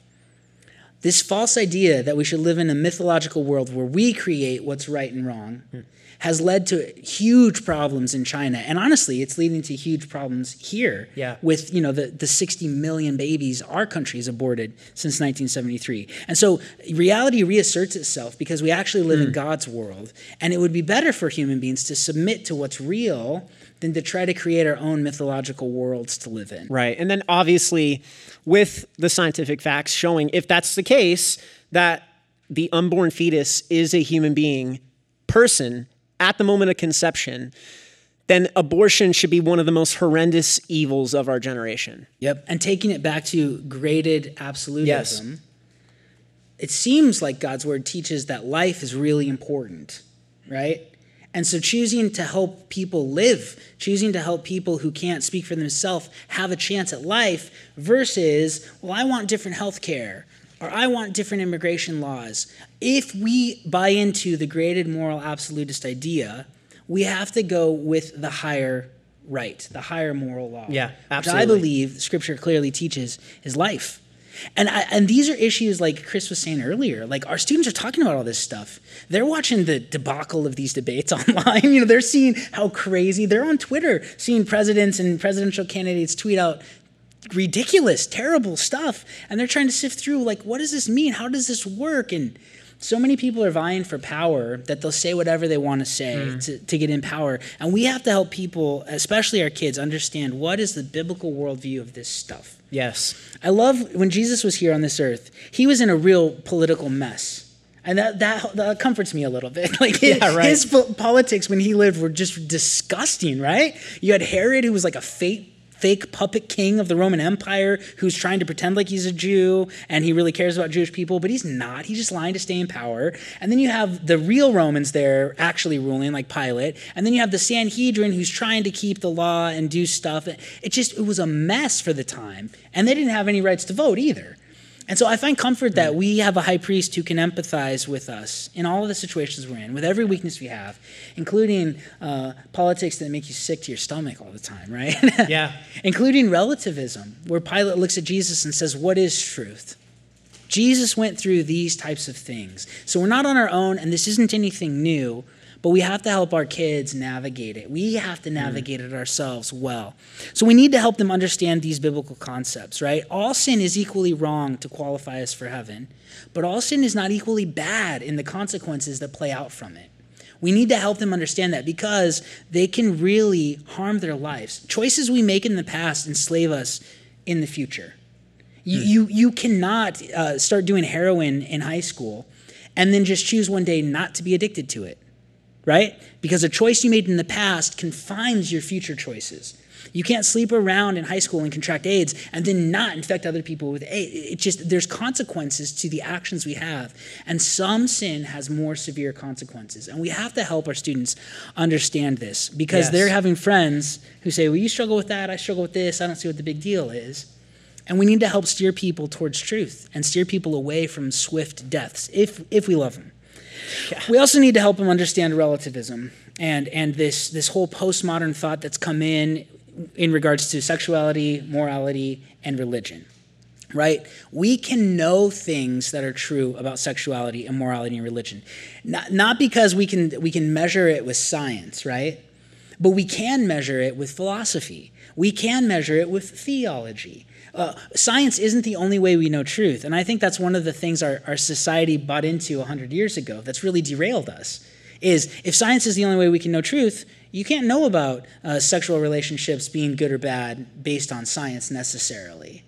This false idea that we should live in a mythological world where we create what's right and wrong. Hmm. Has led to huge problems in China. And honestly, it's leading to huge problems here yeah. with, you know, the, the 60 million babies our country has aborted since 1973. And so reality reasserts itself because we actually live mm. in hmm. God's world. And it would be better for human beings to submit to what's real than to try to create our own mythological worlds to live in. Right. And then obviously with the scientific facts showing if that's the case that the unborn fetus is a human being person at the moment of conception, then abortion should be one of the most horrendous evils of our generation. Yep. And taking it back to graded absolutism, yes. it seems like God's word teaches that life is really important, right? And so choosing to help people live, choosing to help people who can't speak for themselves have a chance at life versus, well, I want different health care or I want different immigration laws. If we buy into the graded moral absolutist idea, we have to go with the higher right, the higher moral law. Yeah, absolutely. Which I believe Scripture clearly teaches is life. And I, and these are issues like Chris was saying earlier. Like our students are talking about all this stuff. They're watching the debacle of these debates online. You know, they're seeing how crazy. They're on Twitter seeing presidents and presidential candidates tweet out ridiculous, terrible stuff. And they're trying to sift through, like, what does this mean? How does this work? And so many people are vying for power that they'll say whatever they want to say mm. to, to get in power. And we have to help people, especially our kids, understand what is the biblical worldview of this stuff. Yes. I love when Jesus was here on this earth, he was in a real political mess. And that, that, that comforts me a little bit. Like his, yeah, right. his politics when he lived were just disgusting, right? You had Herod, who was like a fate fake puppet king of the Roman Empire who's trying to pretend like he's a Jew and he really cares about Jewish people, but he's not. He's just lying to stay in power. And then you have the real Romans there actually ruling, like Pilate. And then you have the Sanhedrin who's trying to keep the law and do stuff. It just it was a mess for the time. And they didn't have any rights to vote either. And so I find comfort that we have a high priest who can empathize with us in all of the situations we're in, with every weakness we have, including uh, politics that make you sick to your stomach all the time, right? Yeah. including relativism, where Pilate looks at Jesus and says, What is truth? Jesus went through these types of things. So we're not on our own, and this isn't anything new. But we have to help our kids navigate it. We have to navigate mm. it ourselves well. So we need to help them understand these biblical concepts, right? All sin is equally wrong to qualify us for heaven, but all sin is not equally bad in the consequences that play out from it. We need to help them understand that because they can really harm their lives. Choices we make in the past enslave us in the future. You, mm. you, you cannot uh, start doing heroin in high school and then just choose one day not to be addicted to it right? Because a choice you made in the past confines your future choices. You can't sleep around in high school and contract AIDS and then not infect other people with AIDS. It just there's consequences to the actions we have, and some sin has more severe consequences. And we have to help our students understand this because yes. they're having friends who say, "Well, you struggle with that. I struggle with this. I don't see what the big deal is." And we need to help steer people towards truth and steer people away from swift deaths if if we love them. Yeah. We also need to help them understand relativism and, and this, this whole postmodern thought that's come in in regards to sexuality, morality, and religion. Right? We can know things that are true about sexuality and morality and religion. Not, not because we can, we can measure it with science, right? But we can measure it with philosophy. We can measure it with theology uh, science isn't the only way we know truth. And I think that's one of the things our, our society bought into 100 years ago that's really derailed us. Is if science is the only way we can know truth, you can't know about uh, sexual relationships being good or bad based on science necessarily.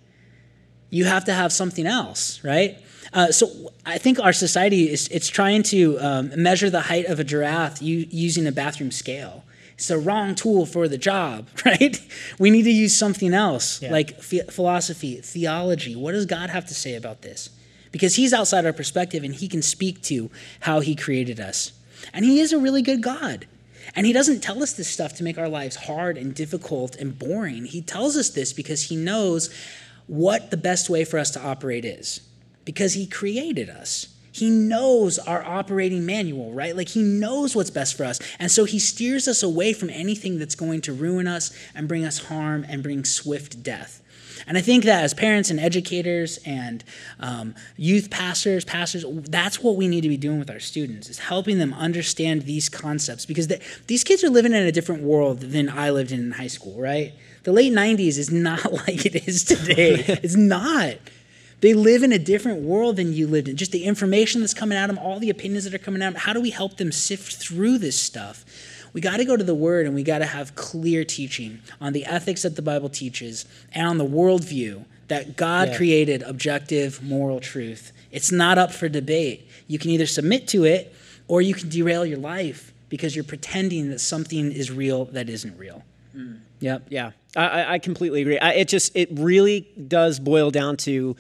You have to have something else, right? Uh, so I think our society is it's trying to um, measure the height of a giraffe u- using a bathroom scale it's the wrong tool for the job, right? We need to use something else, yeah. like philosophy, theology. What does God have to say about this? Because He's outside our perspective and He can speak to how He created us. And He is a really good God. And He doesn't tell us this stuff to make our lives hard and difficult and boring. He tells us this because He knows what the best way for us to operate is, because He created us. He knows our operating manual, right? Like he knows what's best for us. And so he steers us away from anything that's going to ruin us and bring us harm and bring swift death. And I think that as parents and educators and um, youth pastors, pastors, that's what we need to be doing with our students is helping them understand these concepts because the, these kids are living in a different world than I lived in in high school, right? The late 90s is not like it is today. it's not. They live in a different world than you lived in. Just the information that's coming at them, all the opinions that are coming at them. How do we help them sift through this stuff? We got to go to the Word and we got to have clear teaching on the ethics that the Bible teaches and on the worldview that God yeah. created objective moral truth. It's not up for debate. You can either submit to it or you can derail your life because you're pretending that something is real that isn't real. Mm. Yep. Yeah, I, I completely agree. I, it just it really does boil down to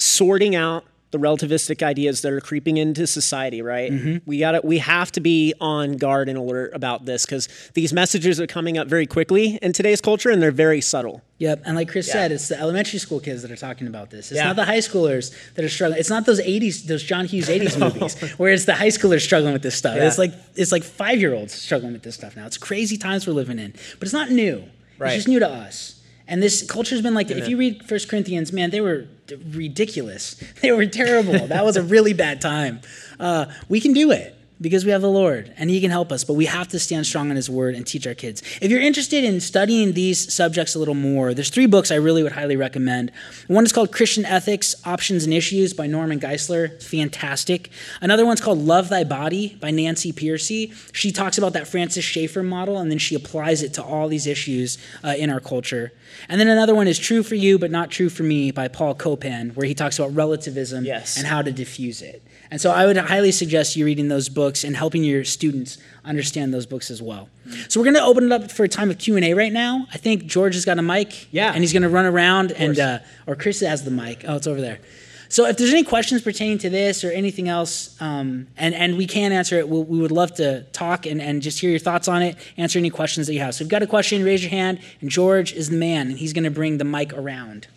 sorting out the relativistic ideas that are creeping into society, right? Mm-hmm. We got we have to be on guard and alert about this because these messages are coming up very quickly in today's culture and they're very subtle. Yep, and like Chris yeah. said, it's the elementary school kids that are talking about this. It's yeah. not the high schoolers that are struggling. It's not those '80s, those John Hughes '80s movies where it's the high schoolers struggling with this stuff. Yeah. It's like it's like five year olds struggling with this stuff now. It's crazy times we're living in, but it's not new. Right. It's just new to us. And this culture's been like, if you read First Corinthians, man, they were ridiculous. They were terrible. that was a really bad time. Uh, we can do it. Because we have the Lord and He can help us, but we have to stand strong on His word and teach our kids. If you're interested in studying these subjects a little more, there's three books I really would highly recommend. One is called Christian Ethics Options and Issues by Norman Geisler. Fantastic. Another one's called Love Thy Body by Nancy Pearcey. She talks about that Francis Schaeffer model and then she applies it to all these issues uh, in our culture. And then another one is True for You but Not True for Me by Paul Copan, where he talks about relativism Yes. and how to diffuse it. And so I would highly suggest you reading those books and helping your students understand those books as well. So we're going to open it up for a time of Q&A right now. I think George has got a mic. Yeah. And he's going to run around and, uh, or Chris has the mic. Oh, it's over there. So if there's any questions pertaining to this or anything else, um, and, and we can answer it, we'll, we would love to talk and, and just hear your thoughts on it, answer any questions that you have. So if you've got a question, raise your hand, and George is the man, and he's going to bring the mic around.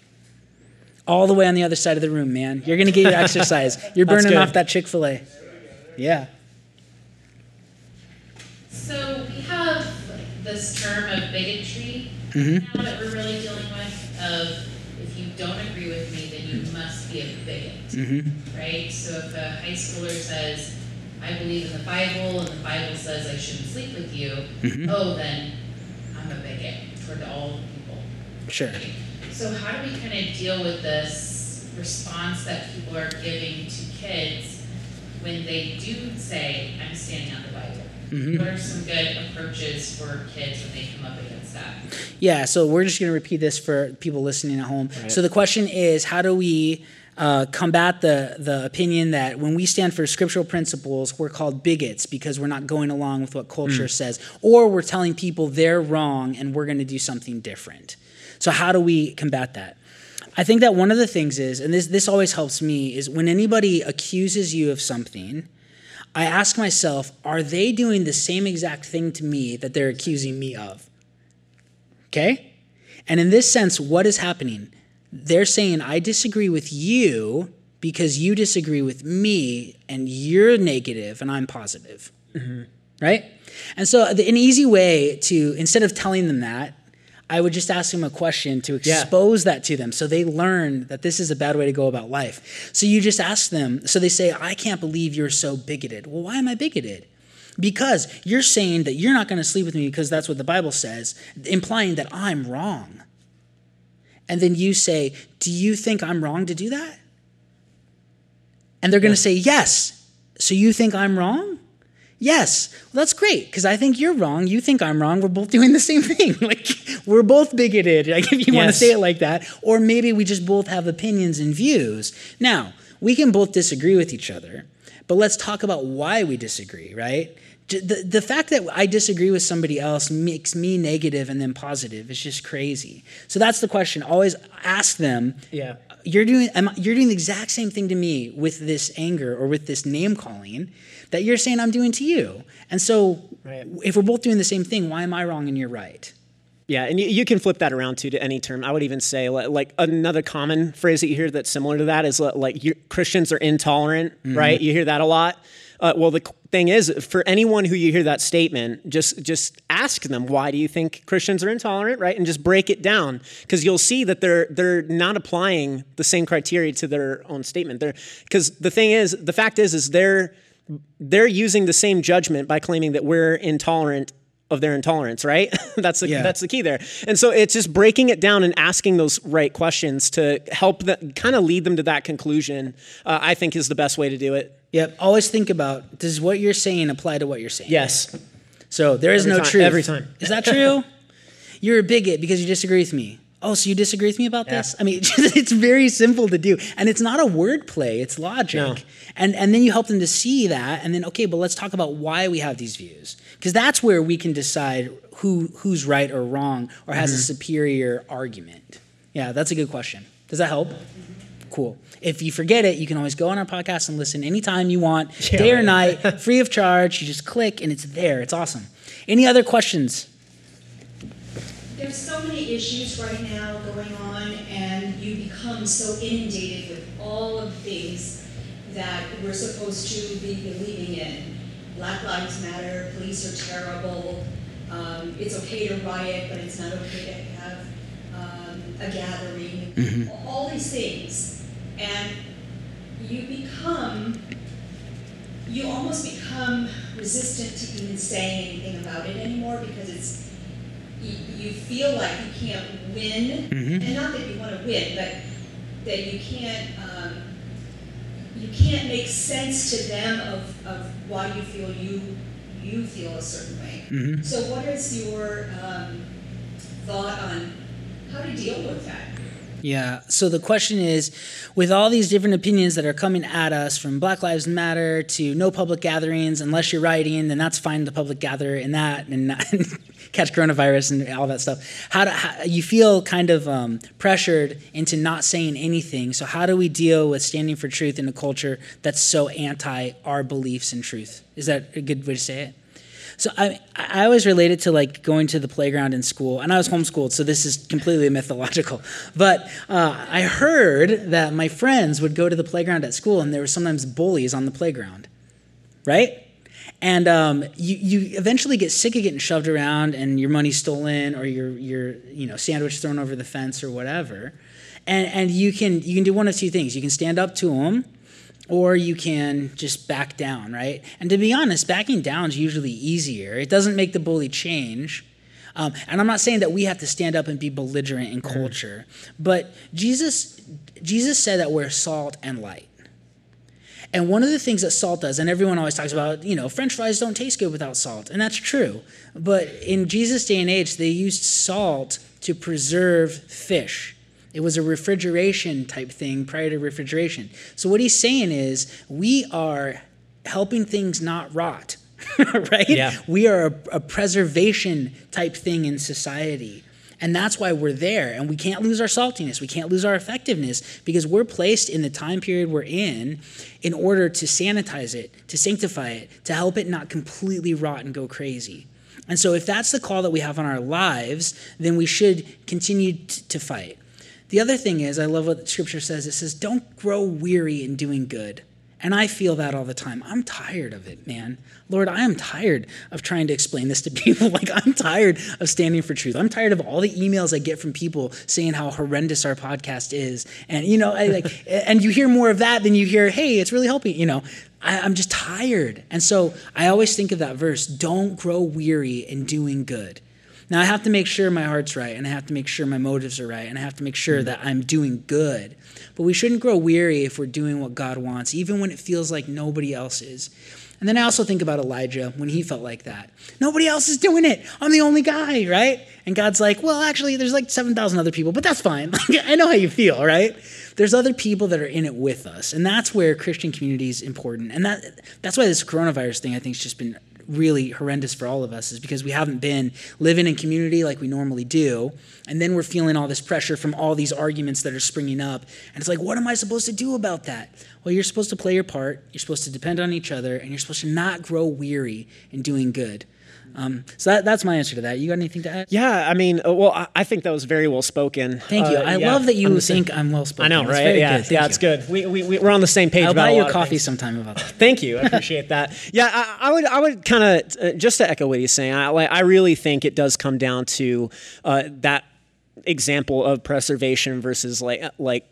All the way on the other side of the room, man. You're going to get your exercise. You're burning off that Chick fil A. Yeah. So we have this term of bigotry Mm-hmm. now that we're really dealing with. Of if you don't agree with me, then you must be a bigot, Mm-hmm. right? So if a high schooler says, "I believe in the Bible," and the Bible says I shouldn't sleep with you, Mm-hmm. oh, then I'm a bigot toward all people. Sure. right? So how do we kind of deal with this response that people are giving to kids when they do say, "I'm standing on the Bible"? Mm-hmm. What are some good approaches for kids when they come up against that? Yeah, so we're just going to repeat this for people listening at home. So the question is how do we uh, combat the, the opinion that when we stand for scriptural principles, we're called bigots because we're not going along with what culture says, or we're telling people they're wrong and we're going to do something different? So, how do we combat that? I think that one of the things is, and this, this always helps me, is when anybody accuses you of something, I ask myself, are they doing the same exact thing to me that they're accusing me of? Okay? And in this sense, what is happening? They're saying, I disagree with you because you disagree with me and you're negative and I'm positive. Mm-hmm. Right? And so, the, an easy way to, instead of telling them that, I would just ask them a question to Yeah. expose that to them so they learn that this is a bad way to go about life. So you just ask them, so they say, I can't believe you're so bigoted. Well, why am I bigoted? Because you're saying that you're not going to sleep with me because that's what the Bible says, implying that I'm wrong. And then you say, Do you think I'm wrong to do that? And they're going to say, Yes. So you think I'm wrong? Yes. Well, that's great because I think you're wrong. You think I'm wrong. We're both doing the same thing. like we're both bigoted. Like if you want to say it like that, or maybe we just both have opinions and views. Now we can both disagree with each other, but let's talk about why we disagree. Right? The, the fact that I disagree with somebody else makes me negative and then positive It's just crazy. So that's the question. Always ask them Yeah. You're doing am you're doing the exact same thing to me with this anger or with this name calling that you're saying I'm doing to you. And so Right. if we're both doing the same thing, why am I wrong and you're right? Yeah, and you, you can flip that around too to any term. I would even say like another common phrase that you hear that's similar to that is like Christians are intolerant, mm-hmm. right? You hear that a lot. Uh, well, the thing is, for anyone who you hear that statement, just just ask them why do you think Christians are intolerant, right? And just break it down because you'll see that they're they're not applying the same criteria to their own statement. They're because the thing is, the fact is, is they're they're using the same judgment by claiming that we're intolerant of their intolerance, right? that's the, Yeah. that's the key there. And so it's just breaking it down and asking those right questions to help them kind of lead them to that conclusion. Uh, I think is the best way to do it. Yep. Always think about does what you're saying apply to what you're saying? Yes. So there is Every no time- truth. every time. Is that true? you're a bigot because you disagree with me. Oh, so you disagree with me about this? I mean, it's very simple to do, and it's not a word play; it's logic. No. And and then you help them to see that, and then okay, but let's talk about why we have these views, because that's where we can decide who who's right or wrong or has a Mm-hmm. superior argument. Yeah, that's a good question. Does that help? Cool. If you forget it, you can always go on our podcast and listen anytime you want, Yeah, day or night, free of charge. You just click and it's there. It's awesome. Any other questions? There's so many issues right now going on, and you become so inundated with all of things that we're supposed to be believing in. Black Lives Matter, police are terrible, um, it's okay to riot, but it's not okay to have um, a gathering, all these things. And you become, you almost become resistant to even saying anything about it anymore because it's you, you feel like you can't win, and not that you want to win, but that you can't um, you can't make sense to them of, of why you feel you you feel a certain way. So, what is your um, thought on how to deal with that? Yeah. So the question is with all these different opinions that are coming at us from Black Lives Matter to no public gatherings, unless you're writing, then that's fine, the public gather in that and, catch coronavirus and all that stuff. How do how, you feel kind of um, pressured into not saying anything? So, how do we deal with standing for truth in a culture that's so anti our beliefs and truth? Is that a good way to say it? So I, I always relate it to like going to the playground in school, and I was homeschooled, so this is completely mythological. But uh, I heard that my friends would go to the playground at school, and there were sometimes bullies on the playground, right? And um, you, you eventually get sick of getting shoved around, and your money stolen, or your your you know sandwich thrown over the fence, or whatever. And and you can you can do one of two things. You can stand up to them, or you can just back down, right? And to be honest, backing down is usually easier. It doesn't make the bully change. Um, and I'm not saying that we have to stand up and be belligerent in culture, but Jesus, Jesus said that we're salt and light. And one of the things that salt does, and everyone always talks about, you know, French fries don't taste good without salt, and that's true. But in Jesus' day and age, they used salt to preserve fish. It was a refrigeration type thing prior to refrigeration. So what he's saying is we are helping things not rot, right? Yeah. We are a, a preservation type thing in society. And that's why we're there. And we can't lose our saltiness. We can't lose our effectiveness because we're placed in the time period we're in in order to sanitize it, to sanctify it, to help it not completely rot and go crazy. And so, if that's the call that we have on our lives, then we should continue t- to fight. The other thing is, I love what scripture says it says, don't grow weary in doing good. And I feel that all the time. I'm tired of it, man. Lord, I am tired of trying to explain this to people. Like, I'm tired of standing for truth. I'm tired of all the emails I get from people saying how horrendous our podcast is. And, you know, I, like, and you hear more of that than you hear, hey, it's really helping. You know, I, I'm just tired. And so I always think of that verse don't grow weary in doing good. Now, I have to make sure my heart's right, and I have to make sure my motives are right, and I have to make sure mm. that I'm doing good. But we shouldn't grow weary if we're doing what God wants, even when it feels like nobody else is. And then I also think about Elijah when he felt like that. Nobody else is doing it. I'm the only guy, right? And God's like, well, actually, there's like 7,000 other people, but that's fine. Like, I know how you feel, right? There's other people that are in it with us. And that's where Christian community is important. And that that's why this coronavirus thing, I think, has just been really horrendous for all of us is because we haven't been living in community like we normally do. And then we're feeling all this pressure from all these arguments that are springing up. And it's like what am i supposed to do about that? Well you're supposed to play your part. You're supposed to depend on each other and you're supposed to not grow weary in doing good um, so that, that's my answer to that you got anything to add Yeah, I mean, uh, well, I, I think that was very well spoken. thank you Uh, i yeah, love that I'm you same- think i'm well spoken I know, right? yeah, good. Yeah, you. it's good. We, we, we- we're on the same page i'll about buy you a of coffee sometime about that Thank you. I appreciate that. Yeah, I, I would, I would kind of uh, just to echo what he's saying. I, like, I really think it does come down to uh, that example of preservation versus like, like.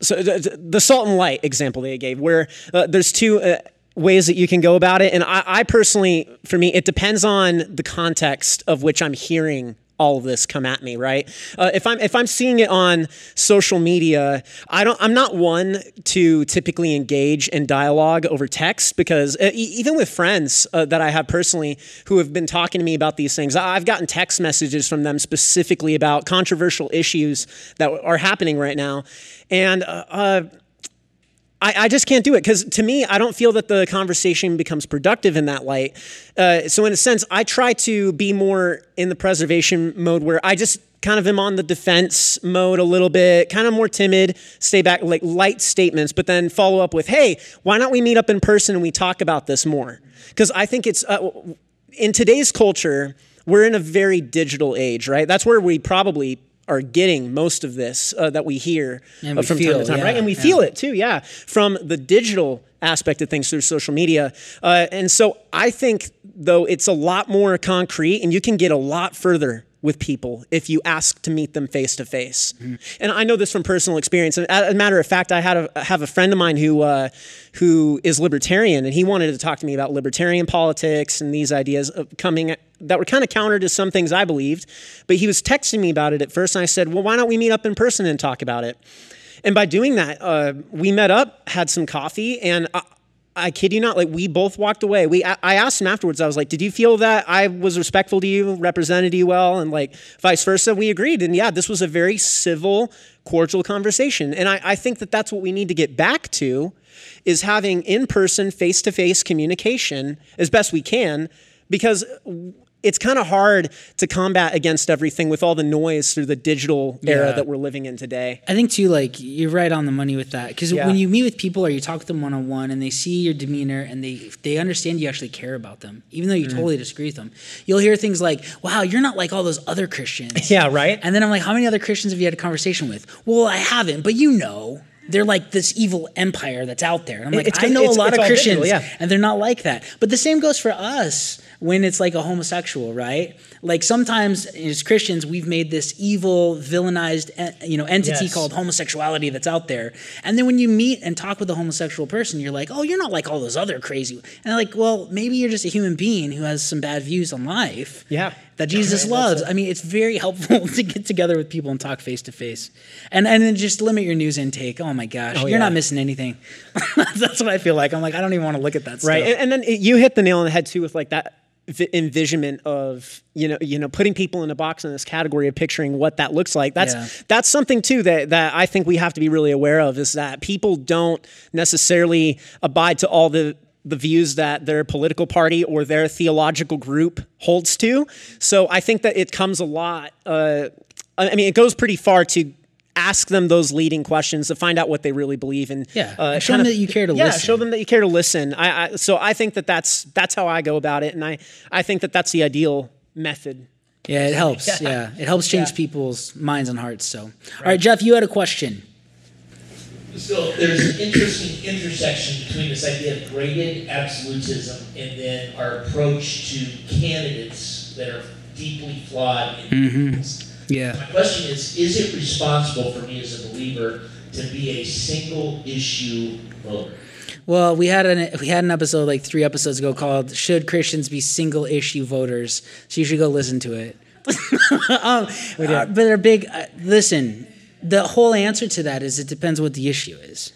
So the, the salt and light example they gave, where uh, there's two. Uh, ways that you can go about it. And I, I personally for me it depends on the context of which i'm hearing all of this come at me right? Uh, if i'm if i'm seeing it on social media i don't i'm not one to typically engage in dialogue over text because uh, even with friends uh, that i have personally who have been talking to me about these things i've gotten text messages from them specifically about controversial issues that are happening right now. And uh, uh, I, I just can't do it because to me, I don't feel that the conversation becomes productive in that light. Uh, so, in a sense, I try to be more in the preservation mode where I just kind of am on the defense mode a little bit, kind of more timid, stay back, like light statements, but then follow up with, hey, why don't we meet up in person and we talk about this more? Because I think it's uh, in today's culture, we're in a very digital age, right? That's where we probably are getting most of this uh, that we hear uh, we from time to time, yeah, right? And we yeah. feel it too, yeah, from the digital aspect of things through social media. Uh, and so I think, though, it's a lot more concrete and you can get a lot further with people if you ask to meet them face to face. And I know this from personal experience. And as a matter of fact, I had a, have a friend of mine who uh, who is libertarian, and he wanted to talk to me about libertarian politics and these ideas coming that were kind of counter to some things I believed. But he was texting me about it at first, and I said, "Well, why don't we meet up in person and talk about it?" And by doing that, uh, we met up, had some coffee, and. I, I kid you not, like we both walked away. We I asked him afterwards. I was like, "Did you feel that I was respectful to you, represented you well, and like vice versa?" We agreed, and yeah, this was a very civil, cordial conversation. And I, I think that that's what we need to get back to, is having in-person, face-to-face communication as best we can, because it's kind of hard to combat against everything with all the noise through the digital era Yeah. that we're living in today. I think too, like you're right on the money with that. Because Yeah. when you meet with people or you talk with them one on one, and they see your demeanor and they they understand you actually care about them, even though you Mm-hmm. totally disagree with them, you'll hear things like, "Wow, you're not like all those other Christians." Yeah, right? And then I'm like, "How many other Christians have you had a conversation with?" Well, I haven't, but you know. They're like this evil empire that's out there. And I'm like, It's I know a lot of Christians, digital, yeah. and they're not like that. But the same goes for us when it's like a homosexual, right? Like sometimes as Christians, we've made this evil, villainized, you know, entity Yes. called homosexuality that's out there. And then when you meet and talk with a homosexual person, you're like, oh, you're not like all those other crazy. And they're like, well, maybe you're just a human being who has some bad views on life. Yeah. That Jesus loves. I mean, it's very helpful to get together with people and talk face to face, and and then just limit your news intake. Oh my gosh, oh, you're yeah. not missing anything. That's what I feel like. I'm like, I don't even want to look at that stuff. right and, and then it- you hit the nail on the head too with like that envisionment of you know you know putting people in a box in this category of picturing what that looks like that's Yeah. that's something too that that I think we have to be really aware of is that people don't necessarily abide to all the the views that their political party or their theological group holds to so I think that it comes a lot uh, I I mean it goes pretty far to ask them those leading questions to find out what they really believe in Yeah, uh, and show them of- that you care to listen. yeah, listen. show them that you care to listen. I, I so I think that that's that's how I go about it, and I I think that that's the ideal method. Yeah, it helps. Yeah, it helps change people's minds and hearts. So, all right, Jeff, you had a question. So there's an interesting intersection between this idea of graded absolutism and then our approach to candidates that are deeply flawed. In Yeah. My question is, is it responsible for me as a believer to be a single issue voter? Well, we had an we had an episode like three episodes ago called "Should Christians Be Single Issue Voters?" So you should go listen to it. um, uh, but they're big. Uh, listen, the whole answer to that is it depends what the issue is.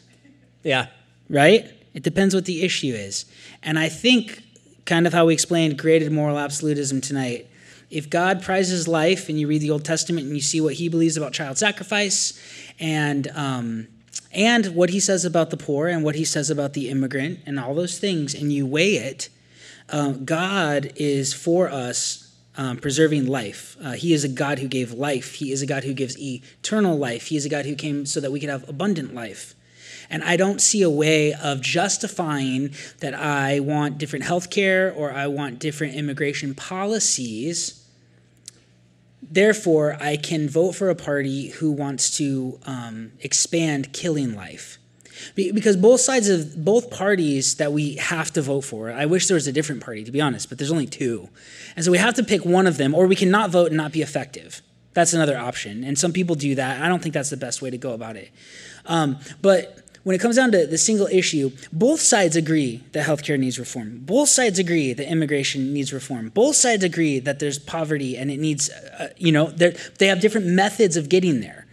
Yeah, right? It depends what the issue is. And I think, kind of how we explained graded moral absolutism tonight, if God prizes life and you read the Old Testament and you see what he believes about child sacrifice and, um, and what he says about the poor and what he says about the immigrant and all those things, and you weigh it, um, God is for us um, preserving life. Uh, he is a God who gave life. He is a God who gives eternal life. He is a God who came so that we could have abundant life. And I don't see a way of justifying that I want different health care or I want different immigration policies. Therefore, I can vote for a party who wants to um, expand killing life. Because both sides of both parties that we have to vote for, I wish there was a different party, to be honest, but there's only two. And so we have to pick one of them, or we cannot vote and not be effective. That's another option. And some people do that. I don't think that's the best way to go about it. Um, but when it comes down to the single issue, both sides agree that healthcare needs reform. Both sides agree that immigration needs reform. Both sides agree that there's poverty and it needs, uh, you know, they have different methods of getting there.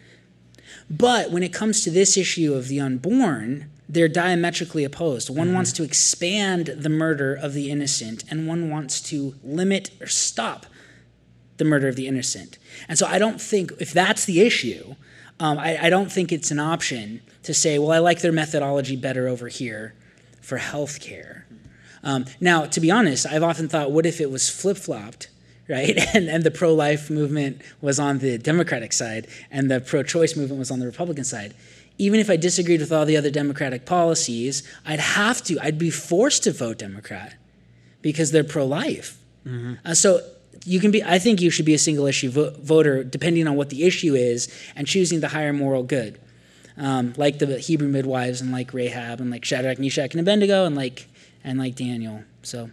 But when it comes to this issue of the unborn, they're diametrically opposed. One wants to expand the murder of the innocent, and one wants to limit or stop the murder of the innocent. And so I don't think, if that's the issue, um, I, I don't think it's an option to say, well, I like their methodology better over here for healthcare. Um, now, to be honest, I've often thought, what if it was flip flopped, right? And, and the pro life movement was on the Democratic side and the pro choice movement was on the Republican side. Even if I disagreed with all the other Democratic policies, I'd have to, I'd be forced to vote Democrat because they're pro life. Uh, so you can be. I think you should be a single issue vo- voter, depending on what the issue is, and choosing the higher moral good, um, like the Hebrew midwives and like Rahab and like Shadrach, Meshach, and Abednego, and like and like Daniel. So,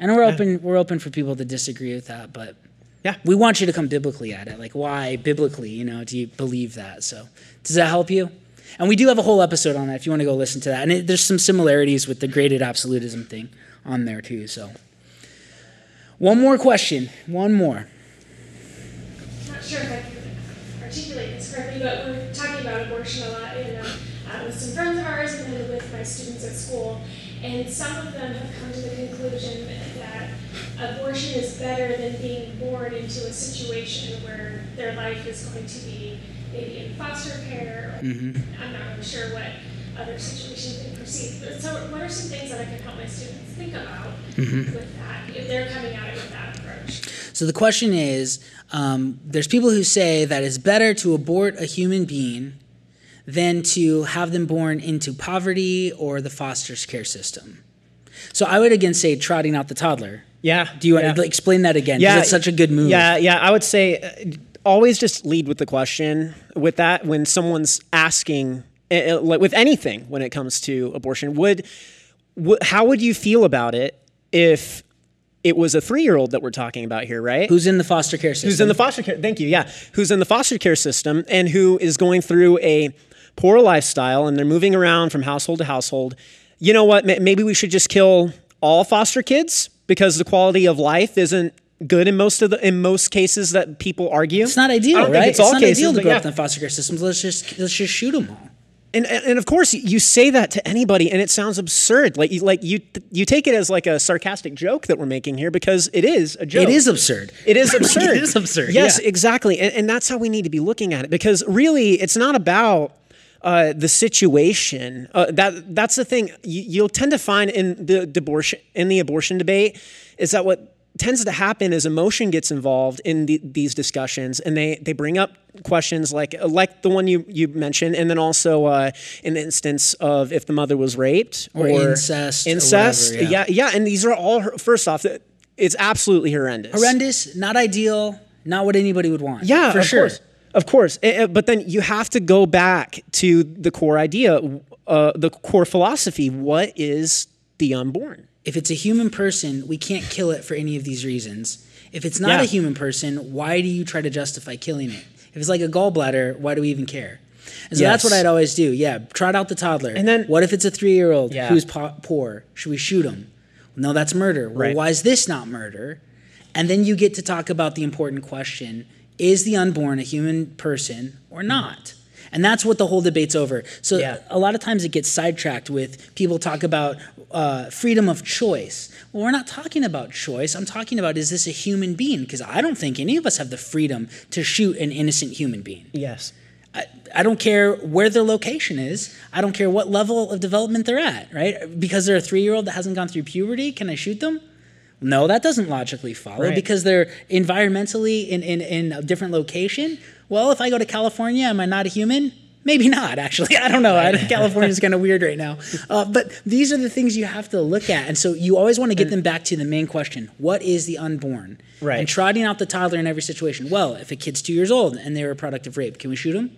and we're open. We're open for people to disagree with that, but Yeah. We want you to come biblically at it. Like, why biblically, you know, do you believe that? So, does that help you? And we do have a whole episode on that if you want to go listen to that. And it, there's some similarities with the graded absolutism thing on there, too. So, one more question. One more. I'm not sure if I can articulate this correctly, but we're talking about abortion a lot in, uh, uh, with some friends of ours and then with my students at school. And some of them have come to the conclusion that abortion is better than being born into a situation where their life is going to be maybe in foster care. Or, I'm not really sure what other situations they perceive. But so, what are some things that I can help my students think about with that if they're coming at it with that approach? So the question is um, there's people who say that it's better to abort a human being than to have them born into poverty or the foster care system. So I would again say trotting out the toddler. Yeah. Do you want to explain that again? 'Cause it's such a good move. Yeah, yeah. I would say uh, always just lead with the question with that when someone's asking like with anything when it comes to abortion. Would, would how would you feel about it if it was a three-year-old that we're talking about here, right? Who's in the foster care system? who's in the foster care thank you yeah who's in the foster care system and who is going through a poor lifestyle and they're moving around from household to household you know what maybe we should just kill all foster kids because the quality of life isn't good in most of the in most cases that people argue It's not ideal, I don't right? think it's, all not cases ideal to grow yeah. up in the foster care systems. Let's just let's just shoot them all. And, and of course you say that to anybody and it sounds absurd like you like you you take it as like a sarcastic joke that we're making here because it is a joke It is absurd. It is absurd. it is absurd. Yes, yeah. exactly. And, and that's how we need to be looking at it because really it's not about uh, the situation. Uh, that that's the thing you, you'll tend to find in the abortion in the abortion debate is that what tends to happen is emotion gets involved in the, these discussions and they they bring up questions like like the one you you mentioned and then also uh, the instance of if the mother was raped Or incest or incest whatever, yeah yeah and these are all first off it's absolutely horrendous Horrendous, not ideal, not what anybody would want. yeah, for of sure. course. Of course. Eh, eh, But then you have to go back to the core idea, uh, the core philosophy. What is the unborn? If it's a human person, we can't kill it for any of these reasons. If it's not Yeah. a human person, why do you try to justify killing it? If it's like a gallbladder, why do we even care? And so that's what I'd always do. Yeah, trot out the toddler. And then- what if it's a three-year-old Yeah. who's po- poor? Should we shoot him? No, that's murder. Well, Right. why is this not murder? And then you get to talk about the important question: Is the unborn a human person or mm-hmm. not? And that's what the whole debate's over. So Yeah. a lot of times it gets sidetracked with people talk about uh, freedom of choice. Well, we're not talking about choice. I'm talking about is this a human being? Because I don't think any of us have the freedom to shoot an innocent human being. Yes. I, I don't care where their location is. I don't care what level of development they're at, right? Because they're a three year old that hasn't gone through puberty, can I shoot them? No, that doesn't logically follow Right. because they're environmentally in, in, in a different location. Well, if I go to California, am I not a human? Maybe not, actually. I don't know. I think California's kind of weird right now. Uh, but these are the things you have to look at. And so you always want to get them back to the main question what is the unborn? Right. And trotting out the toddler in every situation. Well, if a kid's two years old and they're a product of rape, can we shoot them?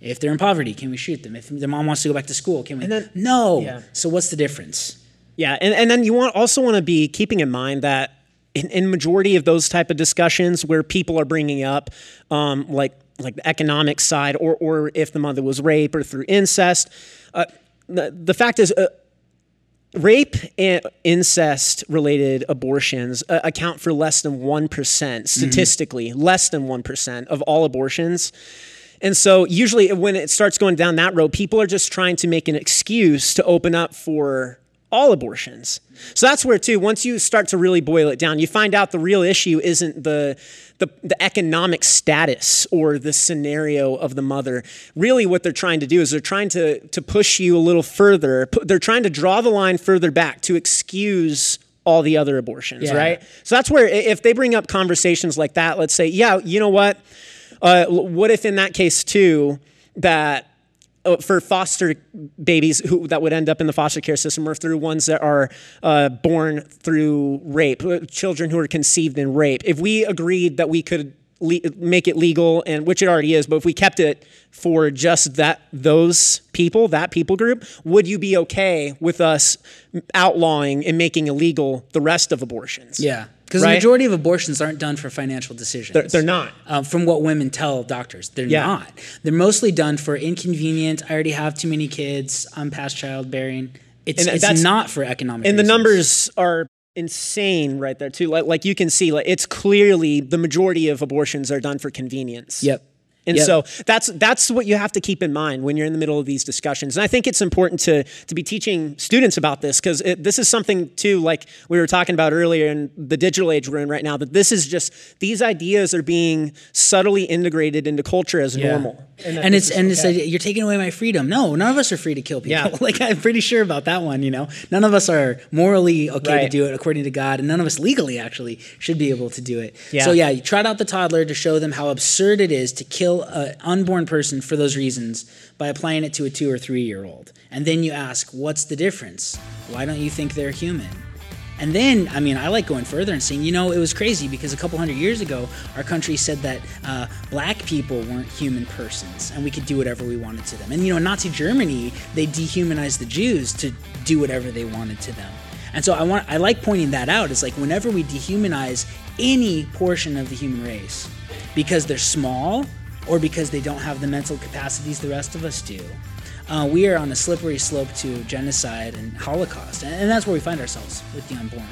If they're in poverty, can we shoot them? If their mom wants to go back to school, can we? Then- no. Yeah. So what's the difference? Yeah, and, and then you want also want to be keeping in mind that in, in majority of those type of discussions where people are bringing up um, like like the economic side or or if the mother was raped or through incest, uh, the, the fact is. Uh, Rape and incest related abortions uh, account for less than 1% statistically, less than 1% of all abortions. And so, usually, when it starts going down that road, people are just trying to make an excuse to open up for all abortions. So that's where too. Once you start to really boil it down, you find out the real issue isn't the the, the economic status or the scenario of the mother. Really, what they're trying to do is they're trying to to push you a little further. They're trying to draw the line further back to excuse all the other abortions, Yeah. right? So that's where if they bring up conversations like that, let's say, yeah, you know what? Uh, what if in that case too that for foster babies who that would end up in the foster care system or through ones that are uh, born through rape, uh, children who are conceived in rape. If we agreed that we could le- make it legal, and which it already is, but if we kept it for just that those people, that people group, would you be okay with us outlawing and making illegal the rest of abortions? Yeah. Because the majority of abortions aren't done for financial decisions. They're, they're not. uh, from what women tell doctors. They're Yeah. not. They're mostly done for inconvenient. I already have too many kids. I'm past childbearing. It's, And it's not for economic. And the numbers are insane right there too. Like, like you can see, like it's clearly the majority of abortions are done for convenience. Yep. And Yep. so that's that's what you have to keep in mind when you're in the middle of these discussions. And I think it's important to to be teaching students about this because this is something too, like we were talking about earlier in the digital age we're in right now. That this is just these ideas are being subtly integrated into culture as Yeah. normal. And, that this it's is and it's okay. like, you're taking away my freedom. No, none of us are free to kill people. Yeah. like I'm pretty sure about that one. You know, none of us are morally okay to do it according to God, and none of us legally actually should be able to do it. Yeah. So yeah, you trot out the toddler to show them how absurd it is to kill an unborn person for those reasons by applying it to a two or three year old, and then you ask, what's the difference? Why don't you think they're human? And then, I mean, I like going further and saying, you know, it was crazy because a couple hundred years ago, our country said that uh, black people weren't human persons and we could do whatever we wanted to them. And, you know, in Nazi Germany, they dehumanized the Jews to do whatever they wanted to them. And so I want, I like pointing that out. It's like whenever we dehumanize any portion of the human race because they're small or because they don't have the mental capacities the rest of us do, uh, we are on a slippery slope to genocide and Holocaust, and, and that's where we find ourselves with the unborn.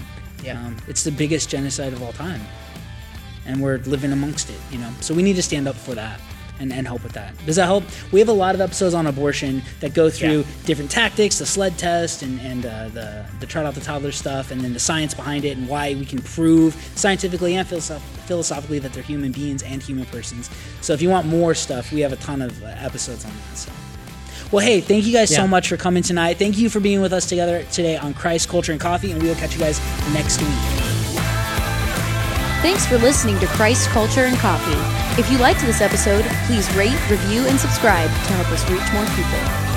Yeah. Um, it's the biggest genocide of all time, and we're living amongst it. You know, so we need to stand up for that and, and help with that. Does that help? We have a lot of episodes on abortion that go through Yeah. different tactics, the sled test, and and uh, the the trot out the toddler stuff, and then the science behind it, and why we can prove scientifically and philosoph- philosophically that they're human beings and human persons. So if you want more stuff, we have a ton of uh, episodes on that. So. Well, hey, thank you guys so much for coming tonight. Thank you for being with us together today on Christ, Culture, and Coffee, and we will catch you guys next week. Thanks for listening to Christ, Culture, and Coffee. If you liked this episode, please rate, review, and subscribe to help us reach more people.